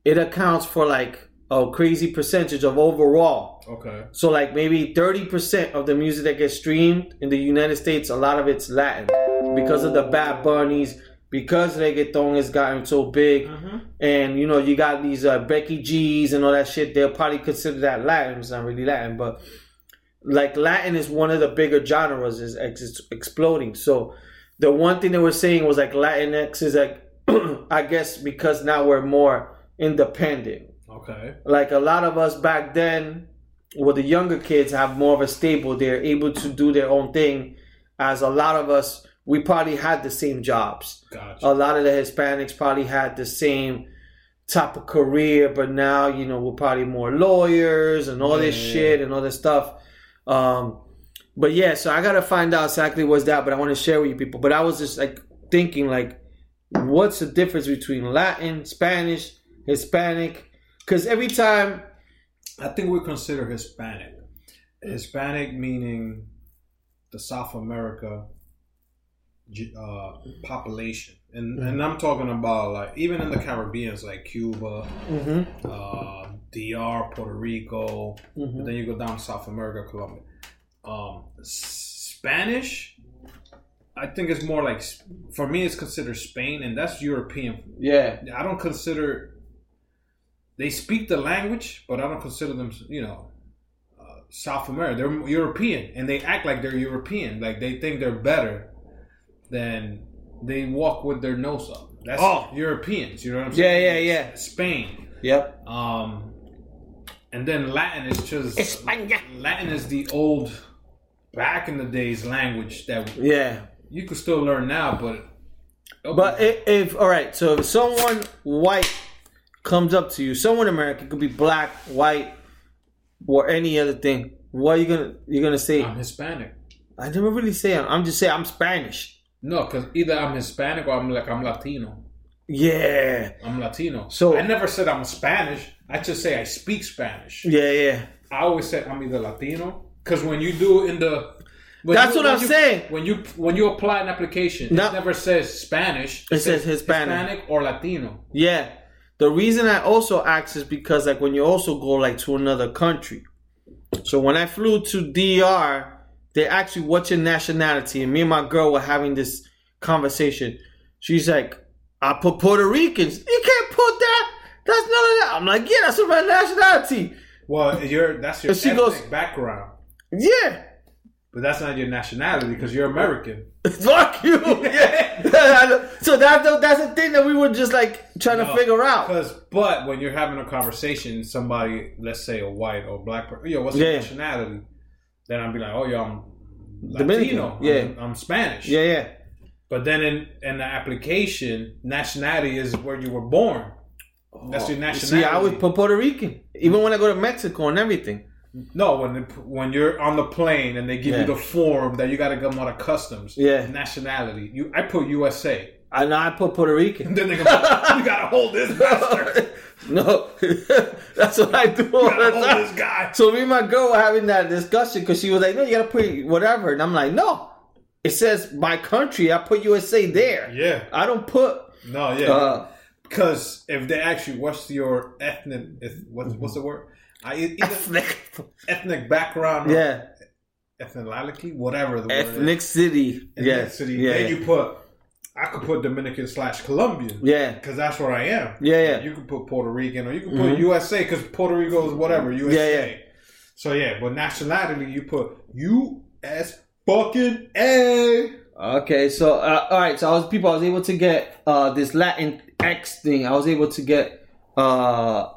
it accounts for like a crazy percentage of overall. Okay. So like maybe thirty percent of the music that gets streamed in the United States, a lot of it's Latin because of the Bad Bunnies, because reggaeton has gotten so big, and you know you got these uh, Becky G's and all that shit. They'll probably consider that Latin. It's not really Latin, but like Latin is one of the bigger genres is ex- exploding. So the one thing they were saying was like Latinx is like [CLEARS THROAT] I guess because now we're more independent. Okay. Like a lot of us back then, well, the younger kids have more of a stable. They're able to do their own thing. As a lot of us, we probably had the same jobs. Gotcha. A lot of the Hispanics probably had the same type of career, but now you know we're probably more lawyers and all this Yeah. shit and all this stuff. Um, but yeah, so I gotta find out exactly what's that. But I want to share with you people. But I was just like thinking, like, what's the difference between Latin, Spanish, Hispanic? Because every time, I think we consider Hispanic. Hispanic meaning the South America uh, population, and and I'm talking about like even in the Caribbeans, like Cuba, Mhm, uh, DR, Puerto Rico, mhm. and then you go down to South America, Colombia. Um, Spanish, I think it's more like for me, it's considered Spain, and that's European yeah, I don't consider they speak the language, but I don't consider them, you know, uh, South America. They're European, and they act like they're European. Like they think they're better than they walk with their nose up. That's Oh. Europeans. You know what I'm yeah, saying? yeah, yeah. Spain. Yep. Um, and then Latin is just España. Latin is the old, back in the days language that Yeah. you could still learn now, but But if, if all right, so if someone white comes up to you, someone American could be black, white, or any other thing. What are you gonna you're gonna say? I'm Hispanic. I never really say I'm, I'm just saying I'm Spanish. No, because either I'm Hispanic or I'm like I'm Latino. Yeah, I'm Latino. So- I never said I'm Spanish. I just say I speak Spanish. yeah, yeah. I always said I'm either Latino because when you do in the when That's you- what I'm you- saying. When you when you apply an application, No. it never says Spanish. It says Hispanic. or Latino. Yeah. The reason I also ask is because like when you also go like to another country. So when I flew to DR, they asked me what's your nationality, and me and my girl were having this conversation. She's like, I put Puerto Ricans. You can't put that. That's none of that. I'm like, yeah, that's my nationality. Well, you're that's your she ethnic goes- background, Yeah. but that's not your nationality because you're American. [LAUGHS] Fuck you. [LAUGHS] Yeah. [LAUGHS] so that's the, that's the thing that we were just like trying to figure out. Because, but when you're having a conversation, somebody, let's say a white or black person, yo, what's your Yeah. nationality? Then I'd be like, oh, yo, I'm Dominican, Latino. yeah. I'm, I'm Spanish. Yeah, yeah. But then in, in the application, nationality is where you were born. That's oh, your See, nationality. I was Puerto Rican, even when I go to Mexico and everything. No, when the, when you're on the plane and they give Yeah. you the form that you got to come out of customs. Yeah. Nationality. You, I put USA. I know I put Puerto Rican. And [LAUGHS] then they go, you got to hold this bastard. [LAUGHS] no, [LAUGHS] that's what I do all the time. this guy. So me and my girl were having that discussion because she was like, "No, you gotta put whatever," and I'm like, "No, it says my country. I put USA there. Yeah. I don't put." No, yeah. Uh, Because if they ask you what's your ethnic, what's, what's the word? I, e- either ethnic, ethnic background, yeah, ethnicality, whatever the word ethnic city, is. yeah, city. yeah, Then you put, I could put Dominican slash Colombian. yeah, Because that's where I am. yeah, yeah. You could put Puerto Rican or you could put USA because Puerto Rico is whatever, USA. Yeah, yeah. So yeah, but nationality, you put U.S. fucking A. Okay, so uh, all right, so I was people. I was able to get uh, this Latin X thing. I was able to get uh,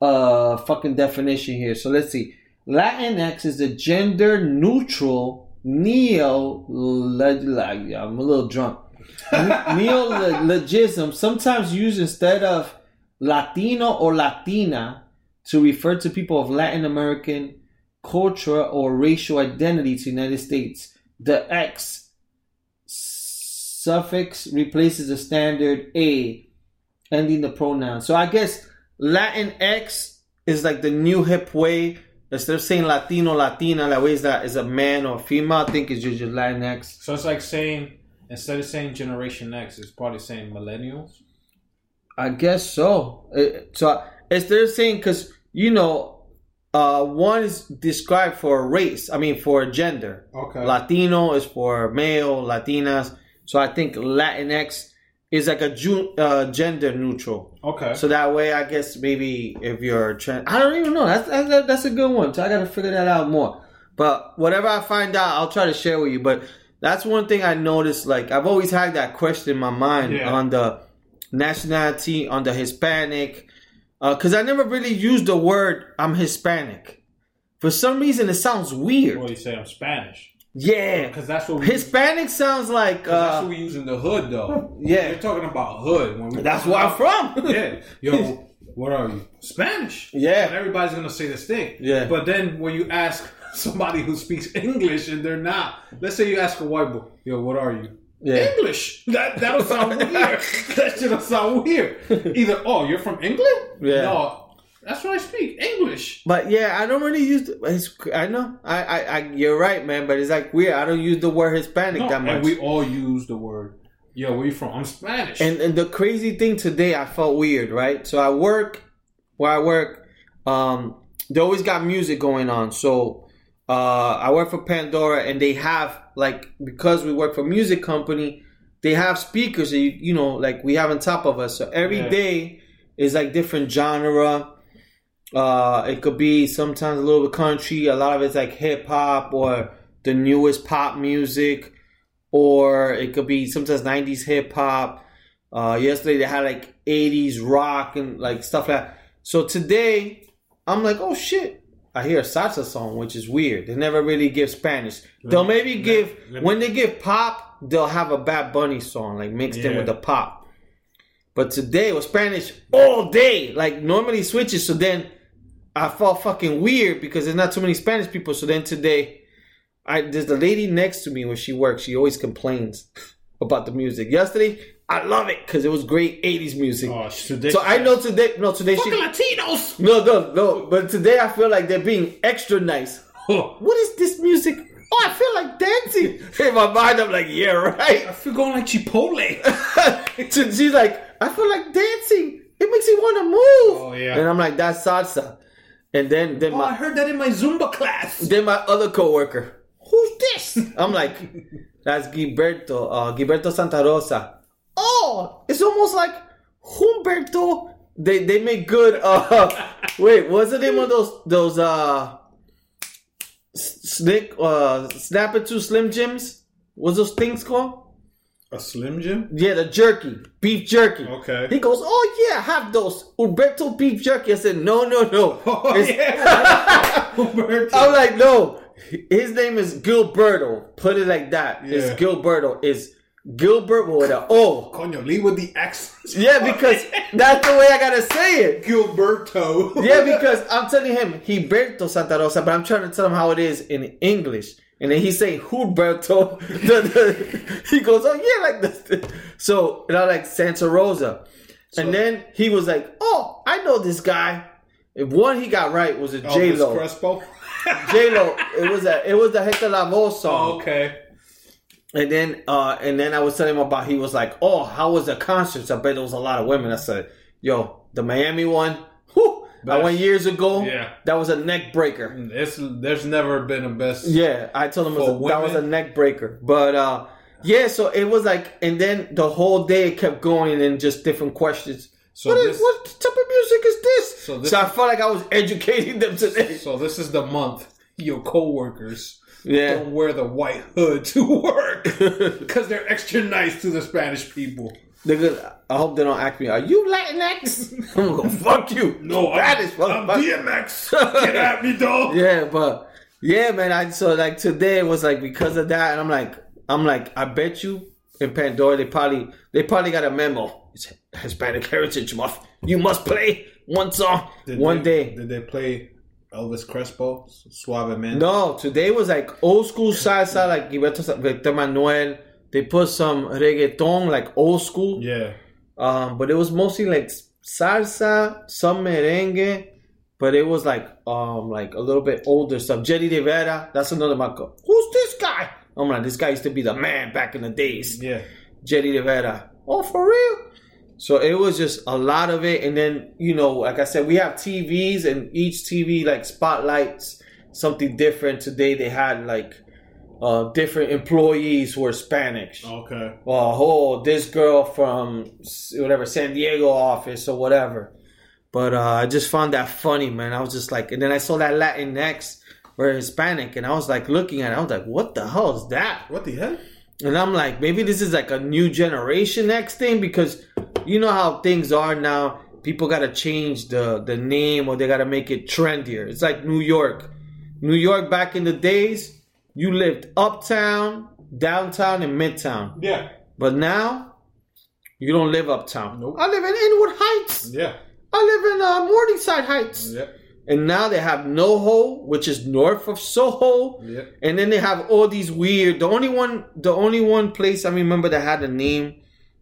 uh, fucking definition here. So let's see. Latinx is a gender neutral neo. I'm a little drunk. [LAUGHS] Neologism, sometimes used instead of Latino or Latina to refer to people of Latin American culture or racial identity to the United States. The X suffix replaces the standard A, ending the pronoun. So I guess Latin X is like the new hip way. Instead of saying Latino, Latina, that way is that is a man or female. I think it's just Latin X. So it's like saying instead of saying Generation X, it's probably saying millennials. I guess so. It, so instead of saying because you know, uh, one is described for a race. I mean, for a gender. Okay. Latino is for male, Latinas. So I think Latinx is like a ju- uh, gender neutral. Okay. So that way, I guess maybe if you're trans, I don't even know. That's that's, that's a good one. So I got to figure that out more. But whatever I find out, I'll try to share with you. But that's one thing I noticed. Like I've always had that question in my mind Yeah. on the nationality, on the Hispanic, because I never really used the word "I'm Hispanic." For some reason, it sounds weird. What do you say? I'm Spanish. Yeah, Because that's what we. Hispanic sounds like. 'cause that's Uh, what we use in the hood, though. [LAUGHS] Yeah. You're talking about hood. When we that's where I'm from. [LAUGHS] yeah. Yo, [LAUGHS] what are you? Spanish. Yeah. And everybody's gonna say this thing. Yeah. But then when you ask somebody who speaks English and they're not, let's say you ask a white boy, yo, what are you? Yeah. English. That that'll sound weird. that shit'll sound weird. Either oh, you're from England? Yeah. No, that's what I speak. English. But yeah, I don't really use. The, it's, I know. I, I, I, you're right, man. But it's like weird. I don't use the word Hispanic No, that much. and we all use the word. Yeah, where you from? I'm Spanish. And and the crazy thing today, I felt weird, right? So I work where I work. Um, they always got music going on. So uh, I work for Pandora, and they have like because we work for a music company, they have speakers that you, you know like we have on top of us. So every day Yeah. is like different genre. Uh, it could be sometimes a little bit country. A lot of it's like hip hop or the newest pop music, or it could be sometimes '90s hip hop. Uh, yesterday they had like '80s rock and like stuff like that. So today I'm like, oh shit! I hear a salsa song, which is weird. They never really give Spanish. They'll maybe give when they give pop, they'll have a Bad Bunny song like mixed in with the pop. But today was Spanish all day. Like normally switches. So then I felt fucking weird because there's not too many Spanish people. So then today, I there's the lady next to me where she works. She always complains [LAUGHS] about the music. Yesterday, I love it because it was great '80s music. oh, today. so I know today. No, today she. Fucking Latinos. No, no, no. But today I feel like they're being extra nice. What is this music? Oh, I feel like dancing. [LAUGHS] In my mind, I'm like, yeah, right. I feel going like Chipotle. [LAUGHS] So She's like, I feel like dancing. It makes me want to move. Oh, yeah. And I'm like, that's salsa. And then then oh, I heard that in my Zumba class. then my other coworker, who's this? I'm like, that's Gilberto, uh, Gilberto Santa Rosa. Oh, it's almost like Humberto. They they make good. Uh, [LAUGHS] wait, what's the name of those those uh, slick uh, snap it to Slim Jims? What's those things called? A Slim Jim? Yeah, the jerky, beef jerky. Okay. He goes, "Oh yeah, have those Umberto beef jerky." I said, "No, no, no." [LAUGHS] Oh, yeah. [LAUGHS] Humberto. I'm like, "No." His name is Gilberto. Put it like that. Yeah. It's Gilberto. It's Gilbert with a O. Coño, lead with the accents. [LAUGHS] Yeah, because that's the way I gotta say it. Gilberto. Yeah, because I'm telling him Gilberto Santa Rosa, but I'm trying to tell him how it is in English. And then he say. [LAUGHS] The- the- he goes, oh yeah, like this. So, and I'm like Santa Rosa. and then he was like, oh, I know this guy. And one he got right was a J Elvis Lo. Crespo. [LAUGHS] J Lo. It was a it was the Hector Lavoe song. Oh, okay. And then uh and then I was telling him about he was like, Oh, how was the concert? I bet there was a lot of women. I said, Yo, the Miami one, whew, I Best. went years ago. Yeah. That was a neck breaker. It's, there's never been a best. Yeah, I told him it was a, that was a neck breaker. But uh yeah, so it was like and then the whole day it kept going and just different questions. So what, is, this- what type of music is this? So So, I felt like I was educating them today. So this is the month your coworkers Yeah. don't wear the white hood to work [LAUGHS] because they're extra nice to the Spanish people. Nigga, I hope they don't ask me, are you Latinx? [LAUGHS] I'm gonna go, fuck you. No, Spanish, I'm, I'm motherfucker. DMX. [LAUGHS] Get at me, dog. Yeah, but yeah, man. I so like today it was like because of that, and I'm like, I'm like, I bet you in Pandora they probably they probably got a memo. It's Hispanic Heritage Month. You must play one song Did one they- day. Did they play Elvis Crespo, Suavemente? No, today was like old school salsa, like Gilberto Victor Manuelle. They put some reggaeton, like old school. Yeah. Um, but it was mostly like salsa, some merengue, but it was like um like a little bit older stuff. Jerry Rivera, that's another Marco. Who's this guy? I'm like, this guy used to be the man back in the days. Yeah. Jerry Rivera. Oh, for real? So it was just a lot of it, and then you know, like I said, we have TVs, and each TV like spotlights something different. Today they had like uh different employees who were Spanish Okay. well, oh, this girl from whatever San Diego office or whatever. But uh, I just found that funny, man. I was just like, and then I saw that Latinx or Hispanic, and I was like looking at it. I was like, what the hell is that? What the hell? And I'm like, maybe this is like a new generation X thing because you know how things are now. People got to change the the name or they got to make it trendier. It's like New York. New York back in the days, you lived uptown, downtown, and midtown. Yeah. But now, you don't live uptown. Nope. I live in Inwood Heights. Yeah. I live in uh, Morningside Heights. Yeah. And now they have NoHo, which is north of Soho. Yeah. And then they have all these weird. The only one, the only one place I remember that had a name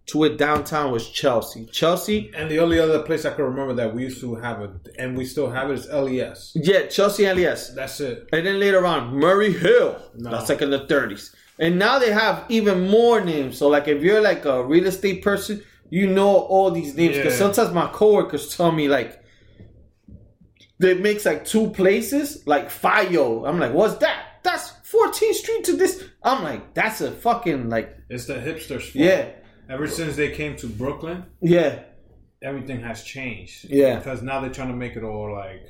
to it downtown was Chelsea. Chelsea, And the only other place I can remember that we used to have it, and we still have it, is LES. yeah, Chelsea LES. That's it. And then later on, Murray Hill. No. That's like in the 30s. And now they have even more names. So, like, if you're like a real estate person, you know all these names. Because Yeah. sometimes my coworkers tell me, like, they makes like two places, like Fayo. I'm like, what's that? That's 14th Street to this. I'm like, that's a fucking, like, It's the hipsters. fault. yeah, Ever since they came to Brooklyn, yeah, everything has changed. Yeah. Because now they're trying to make it all like.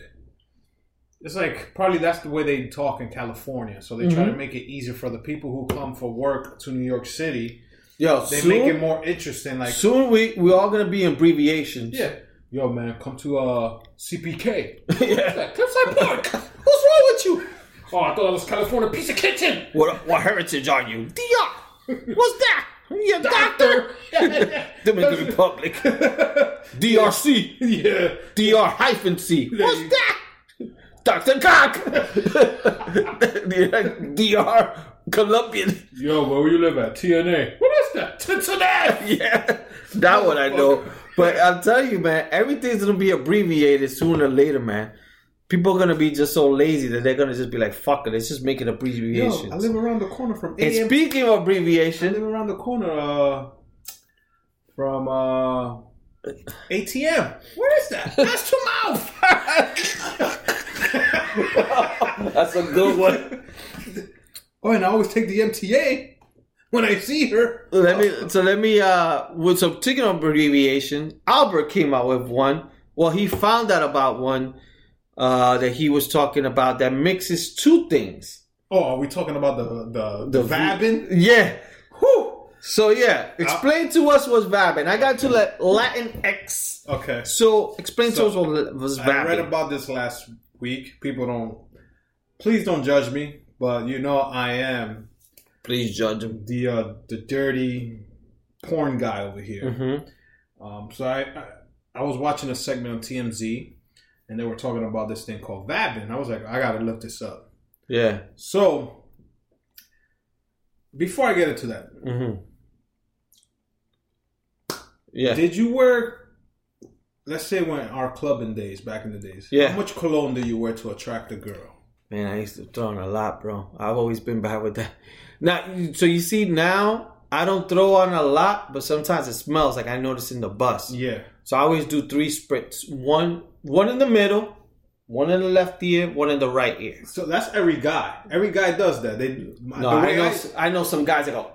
It's like probably that's the way they talk in California. So they try Mm-hmm. to make it easier for the people who come for work to New York City. Yo, They soon, make it more interesting. Like, soon we, we're all going to be in abbreviations. yeah, yo man, come to uh CPK. [LAUGHS] yeah. Cliffside Park. What's wrong with you? Oh, I thought it was California Pizza Kitchen. What, what heritage are you? DR. What's that? A doctor? Dominican [LAUGHS] Republic. [LAUGHS] DRC. yeah. DR hyphen C. What's you- that? Dr. Cock. [LAUGHS] DR Colombian. Yo, where you live at? TNA. What is that? Cincinnati. Yeah. That one I know. But I'll tell you, man, everything's gonna be abbreviated sooner or later, man. People are gonna be just so lazy that they're gonna just be like, fuck it, let's just make it Yo, abbreviations. I live around the corner from ATM. and AM. speaking of abbreviation, I live around the corner uh, from uh, ATM. What is that? That's to mouth. [LAUGHS] that's a good one. oh, and I always take the MTA when I see her. let me so let me uh with some taking of abbreviation albert came out with one well he found out about one uh that he was talking about that mixes two things Oh, are we talking about the the the, The- vabbing? yeah Whew. so yeah explain to us what's vabbing i got to let latin x Okay. so explain So, to us what was I read about this last week. People don't. Please don't judge me, but you know I am please judge him the uh, the dirty porn guy over here. mm-hmm. Um, so I, I I was watching a segment on TMZ, and they were talking about this thing called vabbing. I was like, I gotta look this up. yeah So before I get into that, mm-hmm. yeah did you wear? Let's say when our clubbing days, back in the days, Yeah. how much cologne do you wear to attract a girl? Man, I used to throw on a lot, bro. I've always been bad with that. [LAUGHS] Now, so you see now, I don't throw on a lot, but sometimes it smells like I notice in the bus. Yeah, So I always do three spritz. One, one in the middle, one in the left ear, one in the right ear. so that's every guy. Every guy does that. They No, the I know. I, know some guys that go.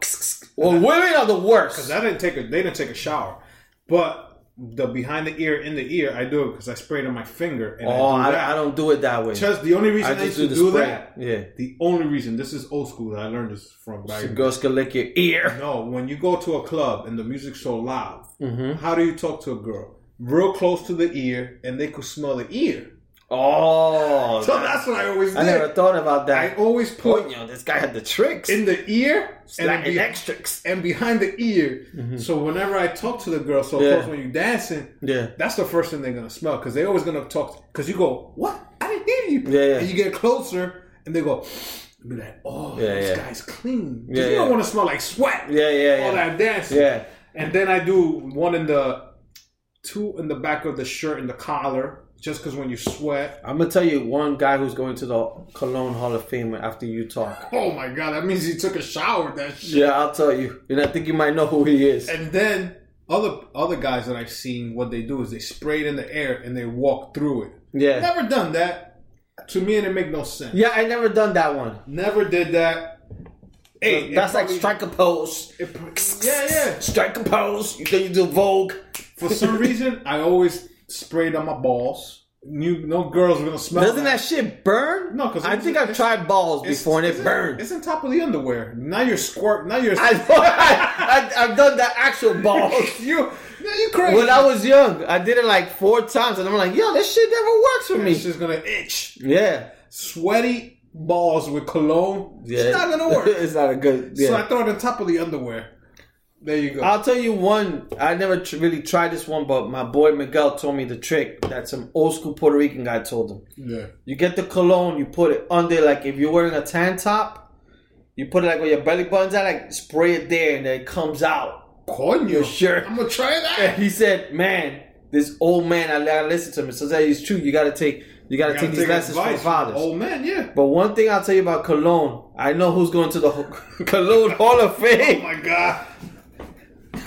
Well, women are the worst. Because I didn't take a they didn't take a shower, but the behind the ear in the ear, I do it because I spray it on my finger. And oh, I, do I, I don't do it that way. Just the only reason I, I used just to do do spray. that. Yeah. The only reason this is old school. I learned this from. So girls can lick your ear. No, when you go to a club and the music's so loud, Mm-hmm. how do you talk to a girl? Real close to the ear, and they could smell the ear. Oh, So that's what I always did. I never thought about that. I always put Coño, this guy had the tricks. in the ear and, Like be- extras. and behind the ear. So whenever I talk to the girl, so Mm-hmm. Yeah. close when you're dancing, Yeah. that's the first thing they're gonna smell because they're always gonna talk. Because you go, what? I didn't hear you. Yeah, yeah. And you get closer, and they go, and be like, oh, Yeah, this guy's clean. Yeah, you don't want to smell like sweat. Yeah, yeah, All that dancing. Yeah. And then I do one in the two in the back of the shirt and the collar, just because when you sweat. I'm gonna tell you one guy who's going to the Cologne Hall of Fame after you talk. Oh my god, that means he took a shower. with That shit. Yeah, I'll tell you, and I think you might know who he is. And then other other guys that I've seen, what they do is they spray it in the air and they walk through it. Yeah, Never done that. To me, it make no sense. yeah, I never done that one. Never did that. Hey, That's like probably- strike a pose. it yeah, yeah. Strike a pose. You think you do Vogue? For some [LAUGHS] reason, I always sprayed on my balls. Knew no girls were gonna smell. Doesn't that shit burn? No, because I think I've tried balls before and it's it in- burned. It's on top of the underwear. Now you're squirt. Now you're. I know. [LAUGHS] I, I, I've done the actual balls. [LAUGHS] you. Now you crazy. When I was young, I did it like four times, and I'm like, yo, this shit never works for it's me. just gonna itch. Yeah. Sweaty balls with cologne. Yeah. It's not gonna work. [LAUGHS] it's not a good. Yeah. So I throw it on top of the underwear. There you go. I'll tell you one. I never tr- really tried this one, but my boy Miguel told me the trick that some old school Puerto Rican guy told him. yeah. You get the cologne, you put it under, like if you're wearing a tan top, you put it like where your belly button's at, like spray it there, and then it comes out. Coño. Sure. I'm gonna try And that. [LAUGHS] he said, "Man, this old man, I gotta listen to him." So that is true. You gotta take, you gotta, Gotta take these lessons from fathers. Old man, yeah. But one thing I'll tell you about cologne, I know who's going to the [LAUGHS] Cologne Hall of Fame. Oh my god.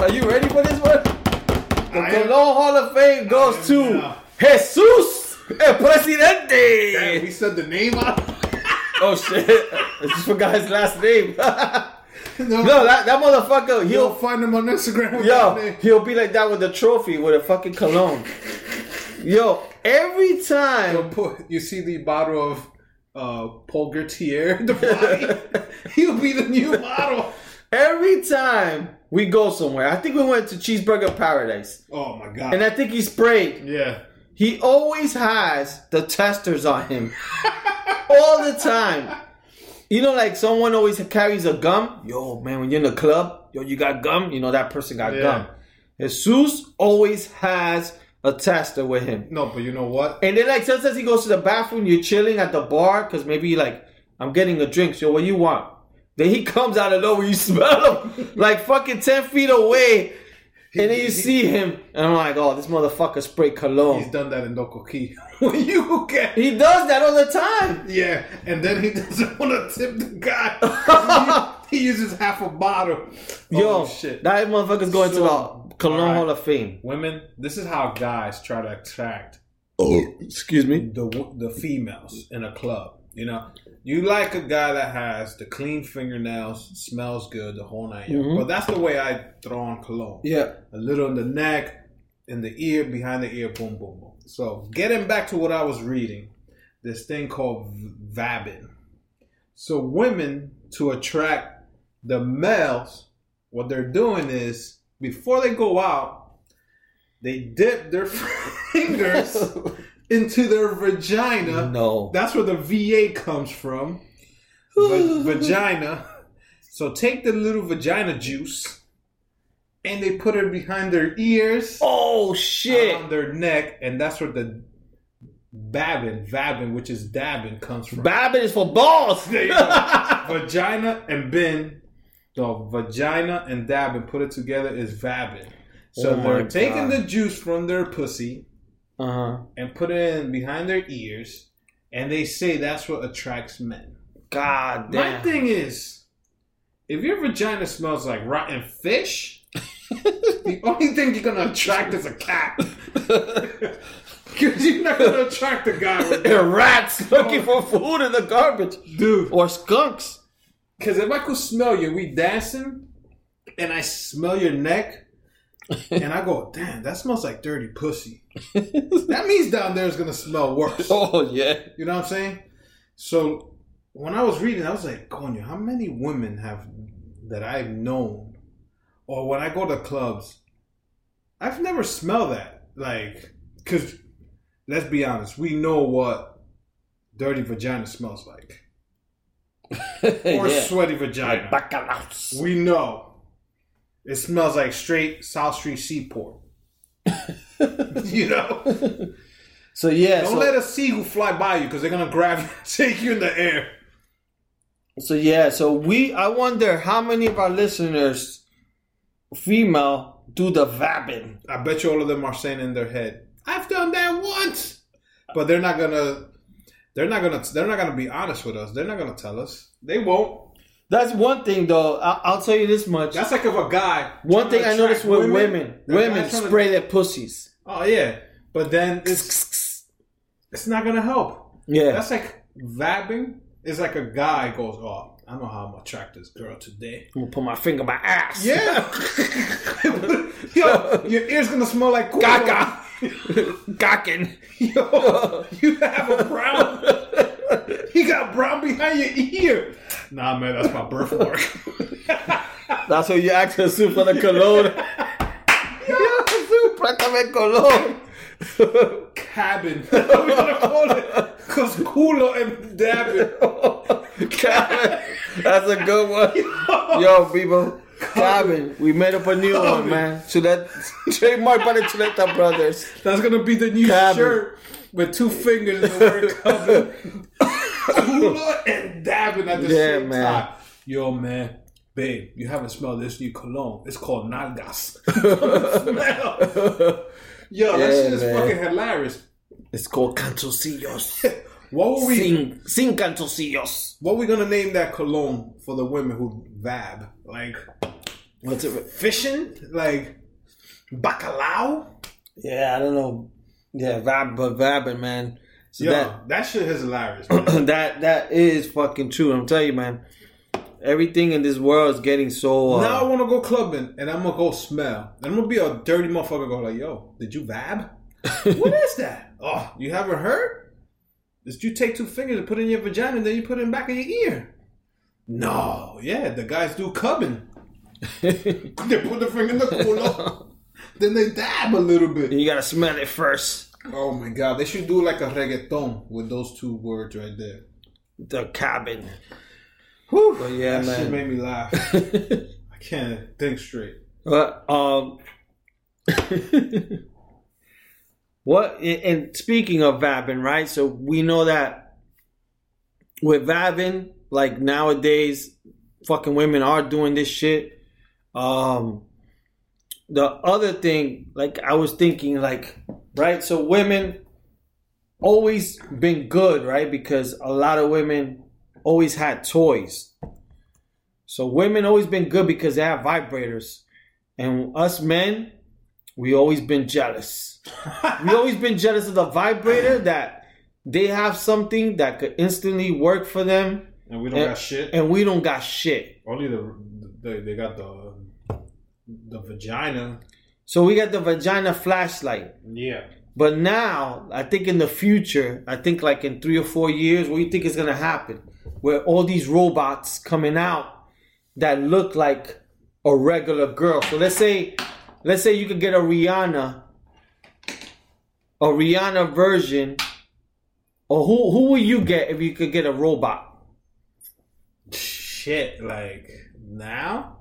Are you ready for this one? The I am- Cologne Hall of Fame goes am to now. Jesus el Damn, Presidente. we said the name out. [LAUGHS] Oh shit! I just forgot his last name. [LAUGHS] no, no, that, that motherfucker, you'll he'll find him on Instagram with yo, he'll be like that with the trophy with a fucking cologne. Yo, every time. Put, you see the bottle of uh, Paul Gaultier. [LAUGHS] He'll be the new model. Every time we go somewhere, I think we went to Cheeseburger Paradise, Oh my god. and I think he sprayed. yeah. He always has the testers on him [LAUGHS] all the time. You know, like someone always carries a gum. Yo, man, when you're in the club, yo, you got gum. You know that person got Yeah. gum. Jesus always has a tester with him. No, but you know what? And then like sometimes he goes to the bathroom, you're chilling at the bar because maybe like I'm getting a drink. So what you want? Then he [LAUGHS] comes out of nowhere, you smell him [LAUGHS] like fucking ten feet away, and then you see him, and I'm like, oh, this motherfucker spray cologne. He's done that in Doko Key. [LAUGHS] when you get. He does that all the time. Yeah, and then he doesn't want to tip the guy. he, he uses half a bottle. Yo, oh, shit. that motherfucker's going to So, the Cologne alright. Hall of Fame. Women, this is how guys try to attract Oh, excuse me. the the females in a club. You know, you like a guy that has the clean fingernails, smells good, the whole night. yards. Mhm. But that's the way I throw on cologne. Yeah. A little in the neck, in the ear, behind the ear, boom, boom, boom. So getting back to what I was reading, this thing called Vabin. So women to attract the males, what they're doing is before they go out, they dip their [LAUGHS] fingers [LAUGHS] into their vagina. no. That's where the VA comes from. Va- [SIGHS] vagina. So take the little vagina juice and they put it behind their ears, Oh shit. on their neck, and that's where the babbin, vabbin, which is dabbing, comes from. Babbin is for balls. [LAUGHS] Vagina and bin. So vagina and dabbing put it together is vabbing. So Oh they're taking God. the juice from their pussy Uh huh. and put it in behind their ears, and they say that's what attracts men. God My thing is, if your vagina smells like rotten fish, the [LAUGHS] only thing you're gonna attract is a cat. [LAUGHS] Because you're not gonna attract a guy with [LAUGHS] rats looking for food in the garbage. dude. Or skunks. Because if I could smell you, we dancing, and I smell your neck, [LAUGHS] and I go, damn, that smells like dirty pussy. that means down there is gonna smell worse. [LAUGHS] Oh yeah. You know what I'm saying? So when I was reading, I was like, Coño, how many women have that I've known, or when I go to clubs, I've never smelled that. Like, because let's be honest, we know what dirty vagina smells like, or yeah. sweaty vagina. Bacalaos. We know it smells like straight South Street Seaport. [LAUGHS] you know, So yeah. don't so, let a seagull fly by you because they're gonna grab you, [LAUGHS] take you in the air. so yeah. So we. I wonder how many of our listeners, female, do the vabbing. I bet you all of them are saying in their head, "I've done that once," but they're not gonna. They're not gonna. They're not gonna be honest with us. They're not gonna tell us. They won't. That's one thing, though. I- I'll tell you this much. That's like if a guy. one thing I noticed with women, women guy's trying to- spray their pussies. Oh yeah, but then it's it's not gonna help. Yeah. That's like vabbing. It's like a guy goes, "Oh, I know how I'm gonna attract this girl today." I'm gonna put my finger in my ass. Yeah. [LAUGHS] Yo, your ear's gonna smell like. Gaga. Gawking. [LAUGHS] Yo, you have a brown. You got brown behind your ear. Nah, man, that's my birthmark. [LAUGHS] That's what you ask Jesus for the cologne. Yo, Jesus, préstame cologne. [LAUGHS] Cabin. What are we gonna call it? Cause culo and dabbing. [LAUGHS] Cabin. That's a good one. Yo, people. Cabin. We made up a new one, man. Chuleta, trademark by the Chuleta brothers. That's gonna be the new Cabin. shirt with two fingers and the word cabin. Culo and dabbing at the Yeah, same man. time. Yo, man. Babe, you haven't smelled this new cologne. It's called Nalgas. Smell. [LAUGHS] [LAUGHS] Yo, that shit is man. fucking hilarious. It's called Cantosillos. [LAUGHS] What were we? Sin, sin Cantosillos. What we gonna name that cologne for the women who vab? Like What's it? fishing? Like bacalao? Yeah, I don't know. Yeah, vab, but vabbing, man. So Yo, that that, shit is hilarious. [CLEARS THROAT] that that is fucking true. I'm telling you, man. Everything in this world is getting so. Uh, now I want to go clubbing and I'm gonna go smell. And I'm gonna be a dirty motherfucker. Go like, yo, did you vab? [LAUGHS] what is that? Oh, you haven't heard? Did you take two fingers and put it in your vagina and then you put it in back of your ear? No, yeah, the guys do cubbing. [LAUGHS] they put the finger in the culo, [LAUGHS] then they dab a little bit. you gotta smell it first. Oh my god, they should do like a reggaeton with those two words right there. The cabin. Whew, But yeah, that shit made me laugh. [LAUGHS] I can't think straight. But um, [LAUGHS] what? And speaking of vabbing, right? So we know that with vabbing, like nowadays, fucking women are doing this shit. Um, the other thing, like I was thinking, like right, so women always been good, right? Because a lot of women always had toys. So women always been good because they have vibrators. And us men, we always been jealous. [LAUGHS] we always been jealous of the vibrator that they have something that could instantly work for them And we don't And- got shit. and we don't got shit. Only the they, they got the the vagina. So we got the vagina flashlight. Yeah. But now, I think in the future, I think like in three or four years, what do you think is gonna happen? Where all these robots coming out that look like a regular girl. So let's say, let's say you could get a Rihanna, a Rihanna version, or who who would you get if you could get a robot? Shit, like now?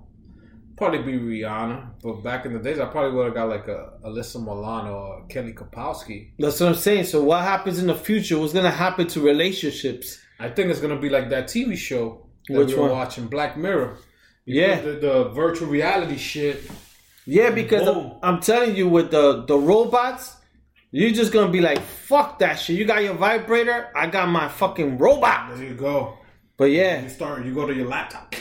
Probably be Rihanna, but back in the days, I probably would have got like a Alyssa Milano or Kelly Kapowski. That's what I'm saying. So what happens in the future? What's gonna happen to relationships? I think it's gonna be like that TV show that Which we were one? watching, Black Mirror. You Yeah. the, the virtual reality shit. Yeah, because Boom. I'm telling you, with the the robots, you're just gonna be like, "Fuck that shit." You got your vibrator, I got my fucking robot. There you go. But yeah, You start. You go to your laptop,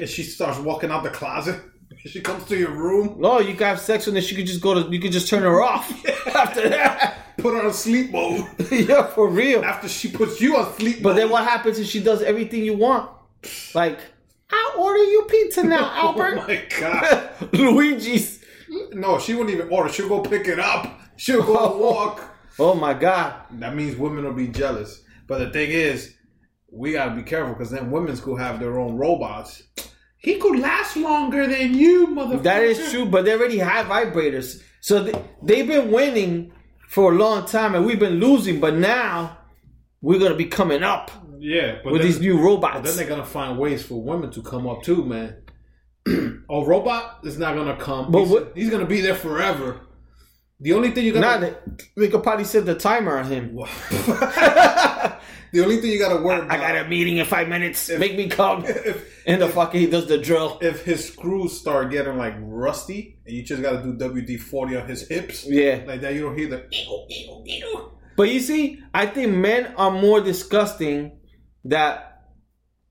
and she starts walking out the closet. [LAUGHS] She comes to your room, no, you can have sex with her. She could just go to. You could just turn her off [LAUGHS] [LAUGHS] after that. put her on sleep mode. yeah, for real. After she puts you on sleep But mode. then what happens if she does everything you want? Like, I order you pizza now, oh Albert. Oh my god! Luigi's No, she wouldn't even order. She'll go pick it up. She'll go walk. Oh my god. That means women will be jealous. But the thing is, we gotta be careful because then women's could have their own robots. He could last longer than you, motherfucker. That is true, but they already have vibrators. So they, they've been winning for a long time and we've been losing, but now we're going to be coming up Yeah, but with then, these new but robots. then they're gonna find ways for women to come up too, man. [CLEARS THROAT] a robot is not gonna come. But he's, what- he's gonna be there forever. The only thing you gotta they, they could probably set the timer on him. [LAUGHS] [LAUGHS] the only thing you gotta worry about I got a meeting in five minutes. Make me come. [LAUGHS] if And the fucking he does the drill. if his screws start getting like rusty and you just gotta do WD forty on his hips, Yeah. like that, you don't hear the ew, ew, ew. But you see, I think men are more disgusting that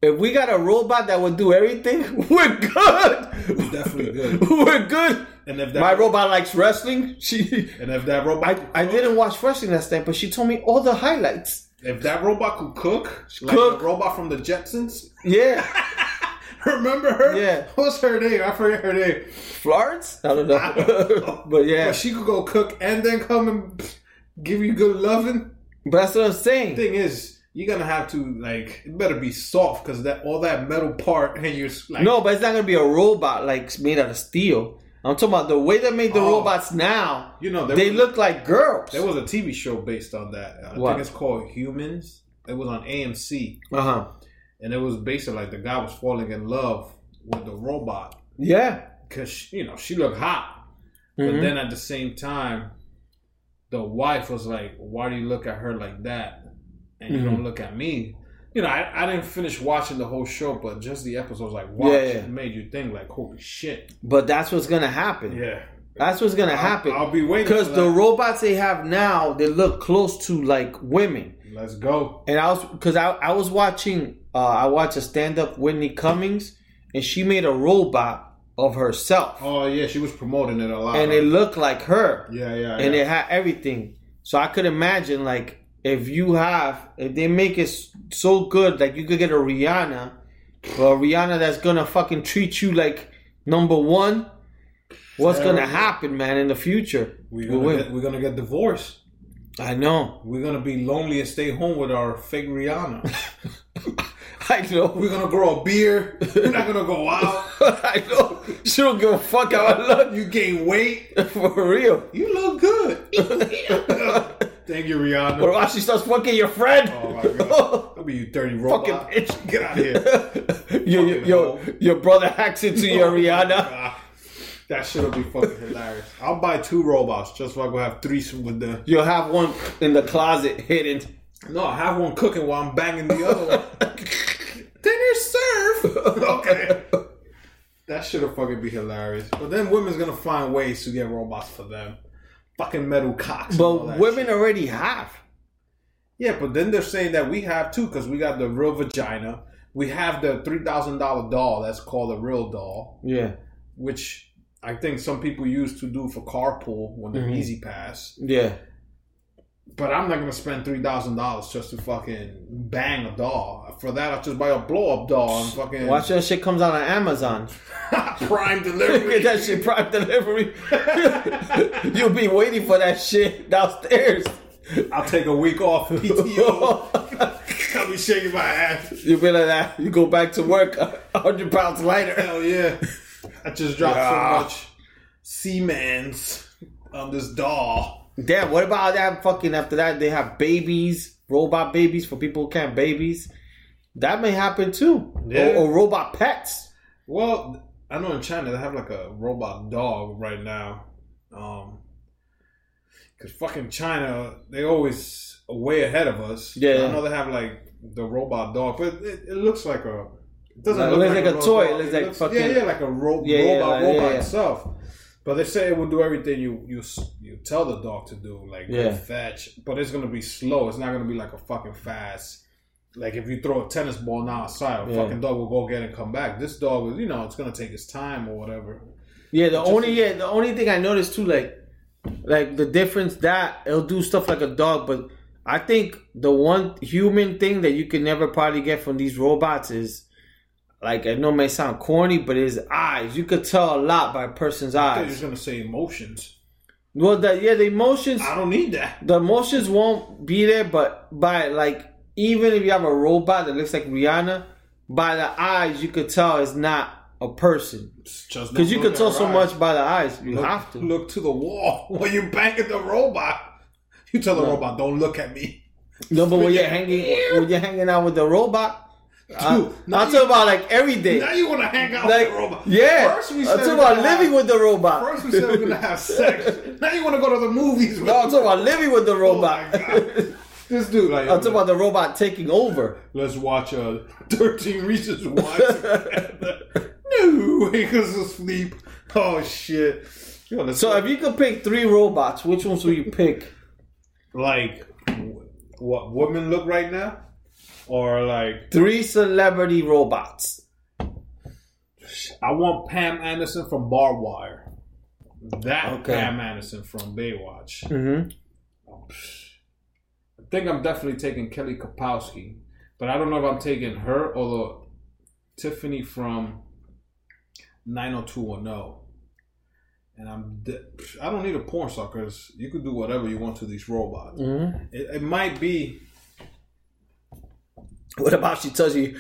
if we got a robot that would do everything, [LAUGHS] we're good. We're definitely good. [LAUGHS] We're good. And if that My robot likes wrestling. She and if that robot I, I didn't watch wrestling last time, but she told me all the highlights. If that robot could cook, like Cook. the robot from the Jetsons. Yeah. [LAUGHS] Remember her? Yeah. What's her name? I forget her name. Florence? I don't know. [LAUGHS] but yeah. But she could go cook and then come and give you good loving. But that's what I'm saying. The thing is, you're gonna have to like it better be soft because that all that metal part and you're like No, but it's not gonna be a robot like made out of steel. I'm talking about the way they made the Oh. robots now. you know They was, look like girls. there was a TV show based on that. I What? think it's called Humans. It was on AMC Uh huh. and it was basically like the guy was falling in love with the robot Yeah. because you know she looked hot, Mhm. but then at the same time, the wife was like, "Why do you look at her like that, and you Mhm. don't look at me?" You know, I, I didn't finish watching the whole show, but just the episodes like watch Yeah, yeah. made you think like, "Holy shit!" But that's what's gonna happen. Yeah, That's what's gonna I'll- happen. I'll, be waiting Because the robots they have now, they look close to like women. Let's go. And I was because I, I was watching uh, I watched a stand up Whitney Cummings and she made a robot of herself. Oh yeah, she was promoting it a lot. and it looked like her. yeah, yeah, and yeah. it had everything. So I could imagine like if you have if they make it so good like you could get a Rihanna or a Rihanna that's gonna fucking treat you like number one. What's gonna happen, man, in the future? we're gonna women? get, we're gonna get divorced. I know, We're gonna be lonely and stay home with our fake Rihanna. [LAUGHS] I know, we're gonna grow a beard. We're not gonna go out. [LAUGHS] I know. She don't give a fuck how I look You gain weight. [LAUGHS] for real. You look good. Thank you, Rihanna. about she starts fucking your friend? Oh my god. [LAUGHS] I'll be you dirty robot. Fucking bitch. Get out of here. [LAUGHS] your, your, your, your brother hacks into your [LAUGHS] Rihanna. Ah, that shit'll be fucking hilarious. I'll buy two robots just so I go have threesome with the. You'll have one in the closet hidden. No, I have one cooking while I'm banging the other one. Dinner serve. okay. That shit'll fucking be hilarious. But then women's gonna find ways to get robots for them. Fucking metal cocks. But women shit. already have. Yeah, but then they're saying that we have too because we got the real vagina. We have the three thousand dollar doll that's called a real doll, Yeah. which I think some people use to do for carpool when they're Mhm. easy pass. Yeah. But I'm not gonna spend three thousand dollars just to fucking bang a doll. For that, I'll just buy a blow up doll and fucking Watch that shit comes out on Amazon. [LAUGHS] Prime Get delivery. [LAUGHS] that shit prime delivery. [LAUGHS] You'll be waiting for that shit downstairs. I'll take a week off PTO. I'll be shaking my ass. You'll be like that. You go back to work hundred pounds lighter. Hell yeah! I just dropped Yeah. so ah. much Siemens on this doll. Damn, what about that fucking after that they have babies, robot babies for people who can't babies. That may happen too. Yeah. Or, or robot pets. Well, I know in China they have like a robot dog right now. Um, cause fucking China, they always way ahead of us. Yeah. I know they have like the robot dog, but it, it looks like a. It doesn't Like- look looks like, like a toy. dog. It looks like fucking- yeah, yeah, like a ro- Yeah, yeah, robot, like- yeah, robot yeah. itself. But they say it will do everything you you you tell the dog to do, like Yeah. fetch. But it's gonna be slow. It's not gonna be like a fucking fast. Like if you throw a tennis ball now outside, a Yeah. fucking dog will go get it and come back. This dog is, you know, it's gonna take its time or whatever. Yeah, the only yeah, the only thing I noticed too, like like the difference that it'll do stuff like a dog, but I think the one human thing that you can never probably get from these robots is like I know it may sound corny, but his eyes. You could tell a lot by a person's I you eyes. was gonna say emotions. Well, the, yeah, the emotions, I don't need that. the emotions won't be there, but by like even if you have a robot that looks like Rihanna, by the eyes you could tell it's not a person It's just because you could tell so her much by the eyes. You Look, have to. look to the wall [LAUGHS] when you're banging the robot. You tell the No. robot, "Don't look at me." No, but when you're [LAUGHS] hanging, when you're hanging out with the robot, I, Dude, now I'm you- talking about like every day. Now you want to hang out Like, with the robot? yeah, First we said talking we're about living have- with the robot. First we said we're gonna have [LAUGHS] sex. now you want to go to the movies? With No, I'm talking about living with the Oh robot. my God. [LAUGHS] This dude, like, I'm talking about the robot taking over. let's watch uh, 13 Reasons Why. [LAUGHS] no, he goes to sleep. Oh shit. Yo, So if you could pick three robots, which ones would you pick? like what women look right now, or like Three celebrity robots. I want Pam Anderson from Barb Wire. That Okay. Pam Anderson from Baywatch. Mm-hmm. I think I'm definitely taking Kelly Kapowski, but I don't know if I'm taking her or the Tiffany from 90210. And I'm de- I don't need a porn star because you could do whatever you want to these robots. Mm-hmm. It, it might be What about she tells you,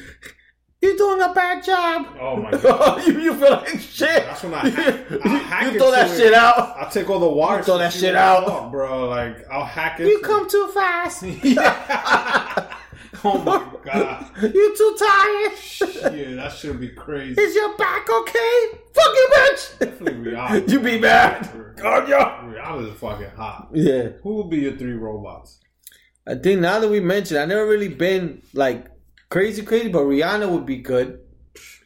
you're doing a bad job? oh my [LAUGHS] god. you, you feel like shit. That's when I hack- you, I hack you throw that it. shit out. I'll take all the wires. throw that shit out. bro. Like I'll hack it. You come too fast. [LAUGHS] [LAUGHS] oh my god. you too tired. Yeah, that should be crazy. Is your back okay? Fuck you, bitch. Definitely Rihanna. You be mad. God, yo. Rihanna's fucking hot. Yeah. Who would be your three robots? I think now that we mentioned, I never really been like crazy, crazy, but Rihanna would be good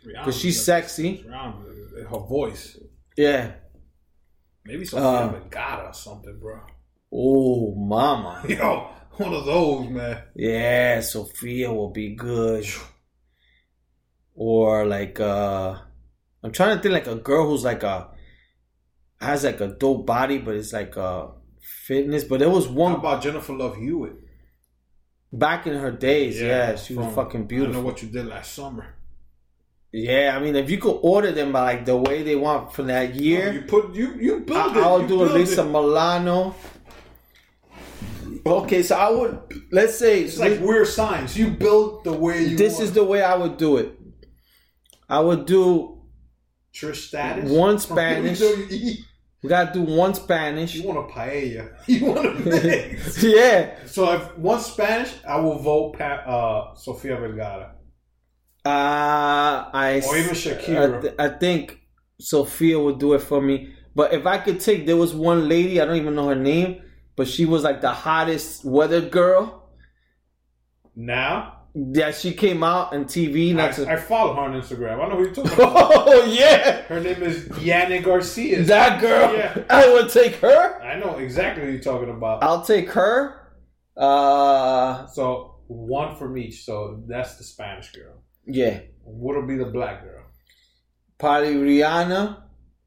because she's sexy. Rihanna, her voice. Yeah. Maybe Sofia Uh, Vergara or something, bro. Oh, mama. [LAUGHS] Yo, one of those, man. Yeah, Sophia will be good. Or like uh I'm trying to think like a girl who's like a has like a dope body, but it's like a fitness. But there was How one about Jennifer Love Hewitt? Back in her days. Yeah, she was from fucking I beautiful. know what you did last summer. Yeah, I mean, if you could order them by like the way they want from that oh, year, You put you you build it. I, I'll do build Alyssa it. Milano. Okay, so I would let's say It's like weird signs. You build the way you. this want. is the way I would do it. I would do Trish Stratus. One [LAUGHS] Spanish. We gotta do one Spanish. You want a paella? [LAUGHS] You want a mix? yeah. so if one Spanish, I will vote pa- uh, Sofia Vergara Uh I or even I, Shakira. th- I think Sophia would do it for me. But if I could take there was one lady, I don't even know her name, but she was like the hottest weather girl. now, Yeah, she came out on TV. Not to, I, I follow her on Instagram. I know who you're talking [LAUGHS] about. oh yeah, Her name is Yanet Garcia. that girl. Yeah. I would take her. I know exactly who you're talking about. I'll take her. Uh, So one from each. So that's the Spanish girl. yeah, What'll be the black girl? probably Rihanna.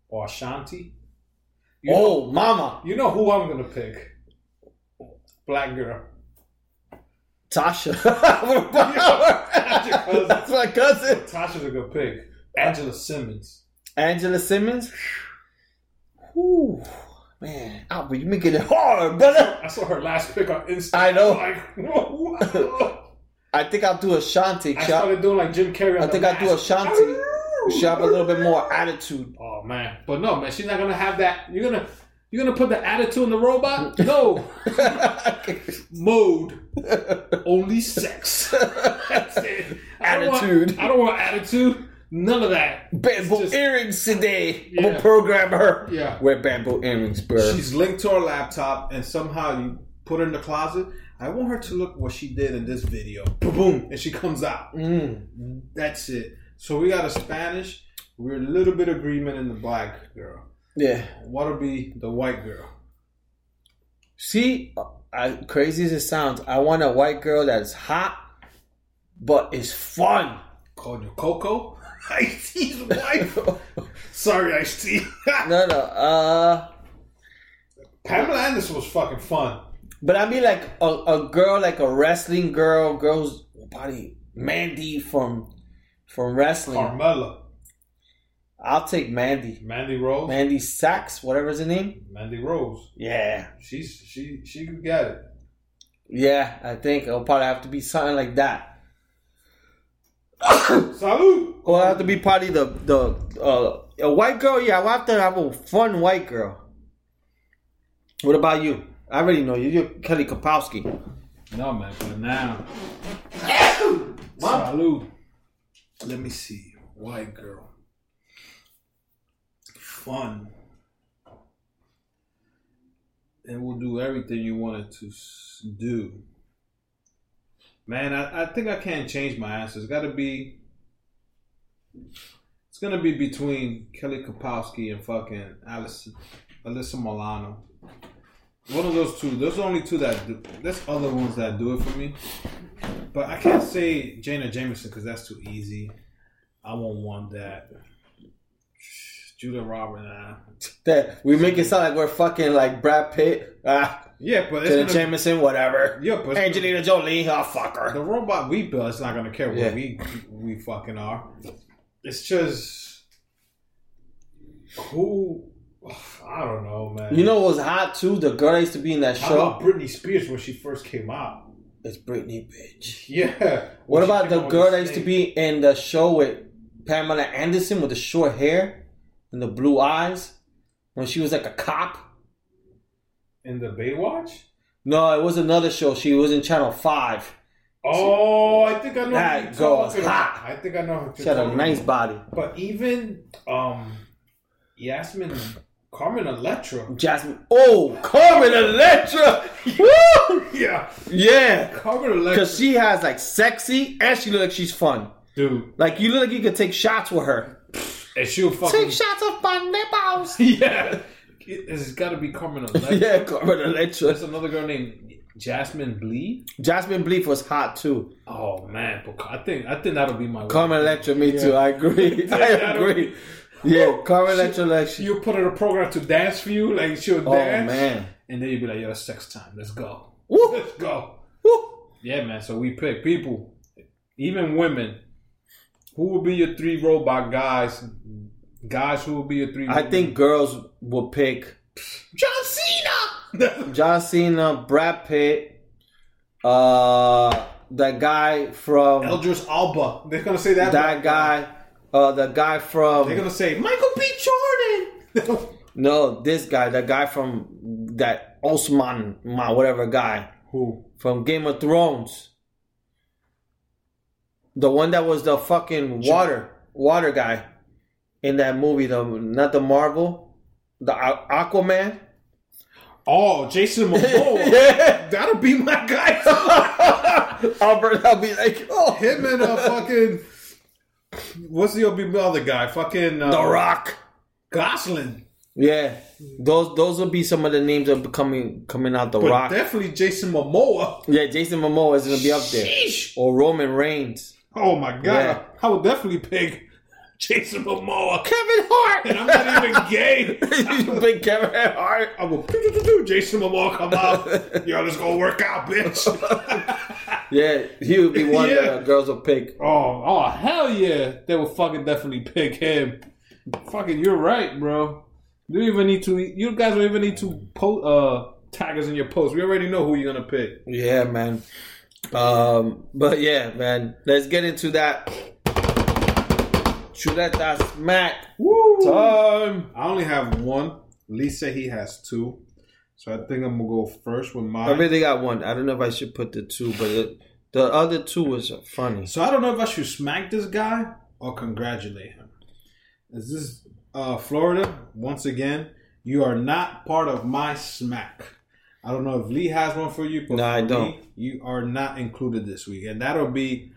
Or Ashanti? You know, Oh, Mama, you know who I'm gonna pick? Black girl. Tasha. That's [LAUGHS] your cousin. That's my cousin. Tasha's a good pick. Angela Simmons. Angela Simmons. Whew, man, ah, Albert, you making it hard, brother. I saw her last pick on Insta. I know. Like. [LAUGHS] I think I'll do Ashanti. I started doing like Jim Carrey. on I think I'll do. Ashanti. [LAUGHS] She have a little bit more attitude. Oh man, but no man, she's not gonna have that. You're gonna you're gonna put the attitude in the robot? No [LAUGHS] mode, [LAUGHS] only sex. That's [LAUGHS] it. I don't want- Attitude. I don't want attitude. None of that. bamboo Just- earrings today. I'm Yeah. gonna program her. Yeah. Wear bamboo earrings, bro. She's linked to her laptop, and somehow you put her in the closet. I want her to look what she did in this video. Boom, boom, and she comes out. Mm. That's it. So we got a Spanish. We're a little bit agreement in the black girl. Yeah. What'll be the white girl? See, I, crazy as it sounds, I want a white girl that's hot, but is fun. Coño Coco? [LAUGHS] Ice T's wife. [LAUGHS] Sorry, Ice T. [LAUGHS] No, no. Uh, Pamela Anderson was fucking fun. but I mean like a, a girl, like a wrestling girl, girl's body. Mandy from from wrestling. Carmella, I'll take Mandy. Mandy Rose, Mandy Sachs, whatever's her name. Mandy Rose. Yeah. She's she she could get it. Yeah, I think it'll probably have to be something like that. [COUGHS] Salute. Or it'll have to be probably the the uh, a white girl. Yeah, I'll have to have a fun white girl. What about you? I already know you. You're Kelly Kapowski. No man, but now. [COUGHS] Salute. Let me see. White girl. Fun. And will do everything you wanted to do. Man, I, I think I can't change my answer. It's got to be. It's gonna be between Kelly Kapowski and fucking Allison, Alyssa Milano. One of those two. Those are only two that do. There's other ones that do it for me, but I can't say Jenna Jameson because that's too easy. I won't want that. Julia Roberts, nah. That we make it sound like we're fucking like Brad Pitt, ah, Yeah, but it's Jenna gonna, Jameson, whatever. yeah, but Angelina Jolie, oh fuck her. the robot we built is not gonna care what Yeah. we we fucking are. It's just who I don't know, man. You know what was hot too? The girl that used to be in that how show. about Britney Spears when she first came out? It's Britney, bitch. Yeah. What about the girl that used to be in the show with Pamela Anderson with the short hair and the blue eyes when she was like a cop? in the Baywatch? No, it was another show. She was in Channel Five. Oh, I think I know. That who girl was hot. I think I know. who She had a nice about. body. But even um, Yasmin, Carmen Electra. Jasmine. Oh, Carmen Electra. [LAUGHS] Woo! Yeah, Yeah. Carmen Electra. Because she has like sexy and she look like she's fun. dude, Like you look like you could take shots with her. And she'll fucking shots of my nipples. [LAUGHS] yeah. It, it's got to be Carmen Electra. [LAUGHS] yeah, Carmen Electra. There's another girl named Jasmine Blee. Jasmine Bleeth was hot too. Oh man, but I think I think that'll be my. Carmen Electra, me too. I agree. [LAUGHS] I agree. Yeah, Carmen Electra, like she. You put her in a program to dance for you, like she'll Oh dance, man. and then you'll be like, "Yo, it's sex time. Let's go. Woo, Let's go." woo. Yeah, man. So we pick people, even women. Who will be your three robot guys? Guys, who will be your three? I think girls will pick John Cena. [LAUGHS] John Cena, Brad Pitt, uh, that guy from Idris Elba. They're gonna say that. that guy, uh, the guy from. They're gonna say Michael B. Jordan. [LAUGHS] no, this guy, the guy from that Osman, Ma, whatever guy who? from Game of Thrones, the one that was the fucking water water guy in that movie, the not the Marvel, the Aquaman. Oh, Jason Momoa. [LAUGHS] yeah, That'll be my guy. [LAUGHS] Albert, I'll be like, oh, Him and uh, fucking. What's the other guy? Fucking uh, The Rock. Gosling. Yeah, those those will be some of the names that are coming coming out. The But Rock. definitely Jason Momoa. Yeah, Jason Momoa is gonna be up there, Sheesh. or Roman Reigns. Oh my god. Yeah. I would definitely pick Jason Momoa. Kevin Hart. And I'm not even gay. [LAUGHS] you big Kevin Hart. I will do Jason Momoa come out. Yo, let's go work out, bitch. [LAUGHS] Yeah, he would be one Yeah. that the girls will pick. oh, oh hell yeah. They will fucking definitely pick him. Fucking you're right, bro. You don't even need to you guys don't even need to post uh tag us in your post. We already know who you're gonna pick. Yeah, man. Um, but yeah, man. Let's get into that. Chuleta smack Woo! time. I only have one. Lee said he has two. So I think I'm gonna go first with my I really got one. I don't know if I should put the two, but the, the other two was funny. So I don't know if I should smack this guy or congratulate him. Is this uh, Florida? Once again, you are not part of my smack. I don't know if Lee has one for you, but No, for I don't. you are not included this week, and that'll be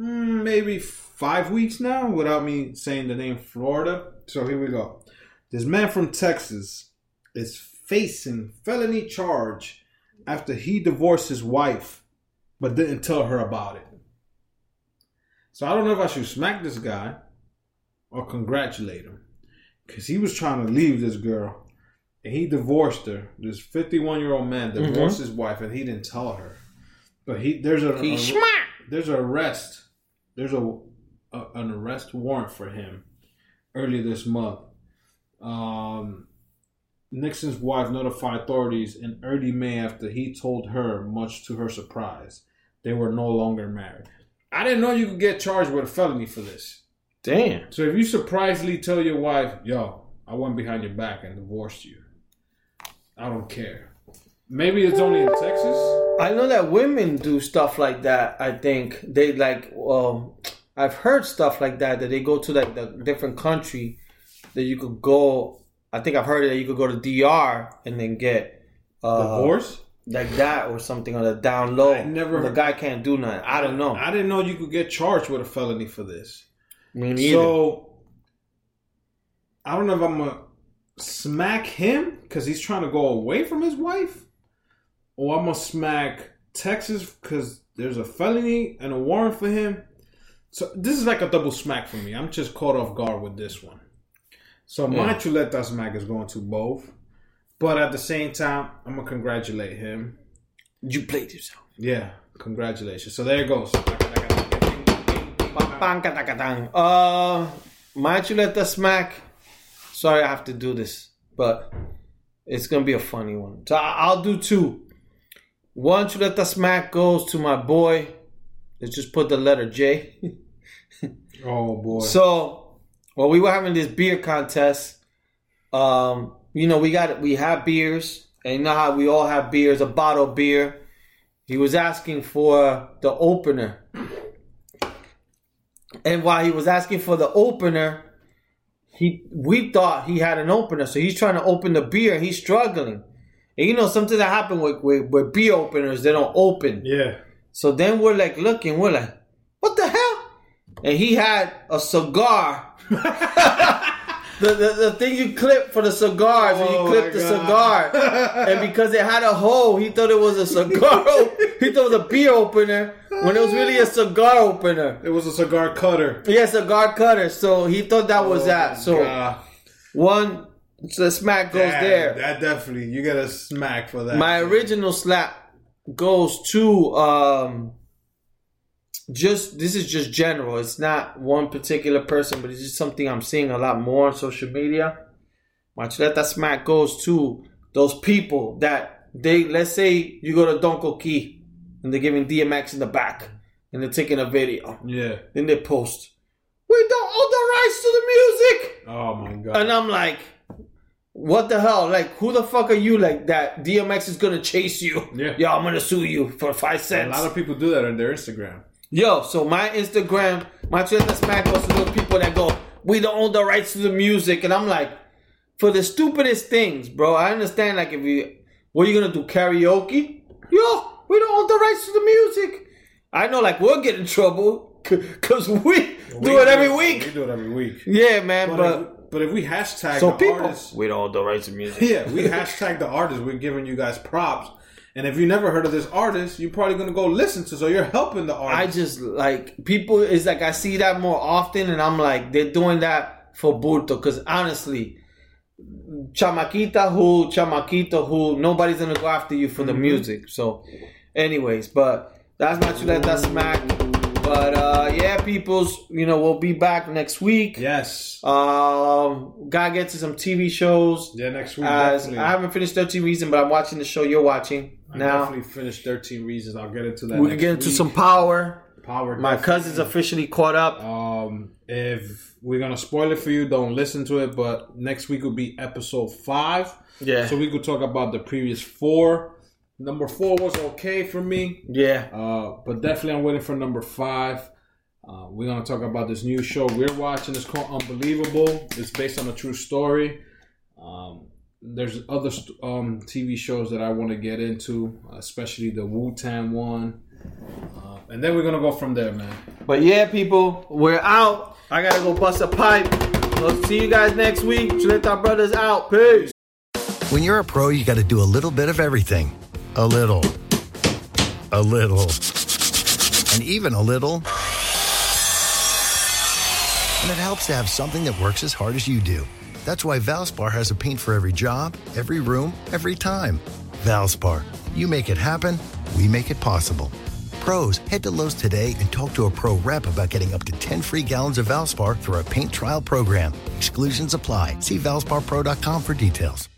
mm, maybe five weeks now without me saying the name Florida. So here we go. This man from Texas is facing felony charge after he divorced his wife, but didn't tell her about it. So I don't know if I should smack this guy or congratulate him. Because he was trying to leave this girl and he divorced her. This 51 year old man divorced his wife and he didn't tell her. But he there's a, He a- smack. there's an arrest. There's a a, an arrest warrant for him earlier this month. Um, Nixon's wife notified authorities in early May after he told her, much to her surprise, they were no longer married. I didn't know you could get charged with a felony for this. Damn. So if you surprisingly tell your wife, yo, I went behind your back and divorced you, I don't care. Maybe it's only in Texas. I know that women do stuff like that. I think they like. Um, I've heard stuff like that that they go to like the different country that you could go. I think I've heard that you could go to DR and then get uh, Divorce? like that or something on the down low. I never the heard- guy can't do nothing. I don't know. I didn't know you could get charged with a felony for this. Me neither. So I don't know if I'm gonna smack him because he's trying to go away from his wife, or I'm gonna smack Texas because there's a felony and a warrant for him. So this is like a double smack for me. I'm just caught off guard with this one. So my Yeah. chuleta smack is going to both, but at the same time, I'm gonna congratulate him. you played yourself. Yeah, congratulations. So there it goes. Uh, my chuleta smack. Sorry, I have to do this, but it's gonna be a funny one. So I'll do two. One to let the smack goes to my boy. Let's just put the letter J. [LAUGHS] Oh boy. So, well, we were having this beer contest. Um, you know, we got we have beers, and you know how we all have beers, a bottle of beer. He was asking for the opener, and while he was asking for the opener, he we thought he had an opener, so he's trying to open the beer. He's struggling, and you know something that happened with, with with beer openers, they don't open. yeah. So then we're like looking, we're like, what the hell? And he had a cigar. [LAUGHS] [LAUGHS] the, the the thing you clip for the cigars, when Oh you clip the God. cigar. and because it had a hole, he thought it was a cigar. [LAUGHS] he thought it was a beer opener when it was really a cigar opener. It was a cigar cutter. Yeah, cigar cutter. So he thought that was Oh that. So God. one, the smack goes Damn, there. That definitely you get a smack for that. My original slap goes to um just this is just general. It's not one particular person, but it's just something I'm seeing a lot more on social media. My chuleta smack goes to those people that they let's say you go to Don Coqui and they're giving DMX in the back and they're taking a video. Yeah. Then they post, We don't own the rights to the music. Oh my god. And I'm like, what the hell? Like, who the fuck are you? Like that DMX is gonna chase you. Yeah. Yo, I'm gonna sue you for five cents. a lot of people do that on their Instagram. Yo, so my Instagram, my Twitter smack goes to those people that go, we don't own the rights to the music. And I'm like, for the stupidest things, bro. I understand like if you what are you gonna do? Karaoke? Yo, we don't own the rights to the music. I know like we'll get in trouble [LAUGHS] because we, do it every We week. do it every week. Yeah, man, But, but, if, but if we hashtag so the people artists, we don't own the rights to music. [LAUGHS] yeah, we hashtag the artist. We're giving you guys props. And if you never heard of this artist, you're probably gonna go listen to. So you're helping the artist. I just like people is like I see that more often, and I'm like they're doing that for Burto because honestly, chamaquita who chamaquito who nobody's gonna go after you for the mm-hmm. music. So, anyways, but that's my chuleta smack. But uh yeah, peoples, you know we'll be back next week. yes. Um, gotta get to some TV shows. yeah, next week. As definitely. I haven't finished 13 Reasons, but I'm watching the show you're watching I now. definitely finished 13 reasons. I'll get into that. We can get into week. some power. power. My definitely. cousin's officially caught up. Um, if we're gonna spoil it for you, don't listen to it. But next week will be episode five, Yeah. so we could talk about the previous four. Number four was okay for me, Yeah. uh, but definitely I'm waiting for number five. Uh, we're gonna talk about this new show we're watching. It's called Unbelievable. It's based on a true story. Um, there's other st- um, TV shows that I want to get into, especially the Wu Tang one. Uh, and then we're gonna go from there, man. But yeah, people, we're out. I gotta go bust a pipe. We'll see you guys next week. Chuleta Brothers out. Peace. When you're a pro, you got to do a little bit of everything. A little. A little. And even a little. And it helps to have something that works as hard as you do. That's why Valspar has a paint for every job, every room, every time. Valspar, you make it happen, we make it possible. pros, head to Lowe's today and talk to a pro rep about getting up to 10 free gallons of Valspar through our paint trial program. Exclusions apply. See valsparpro.com for details.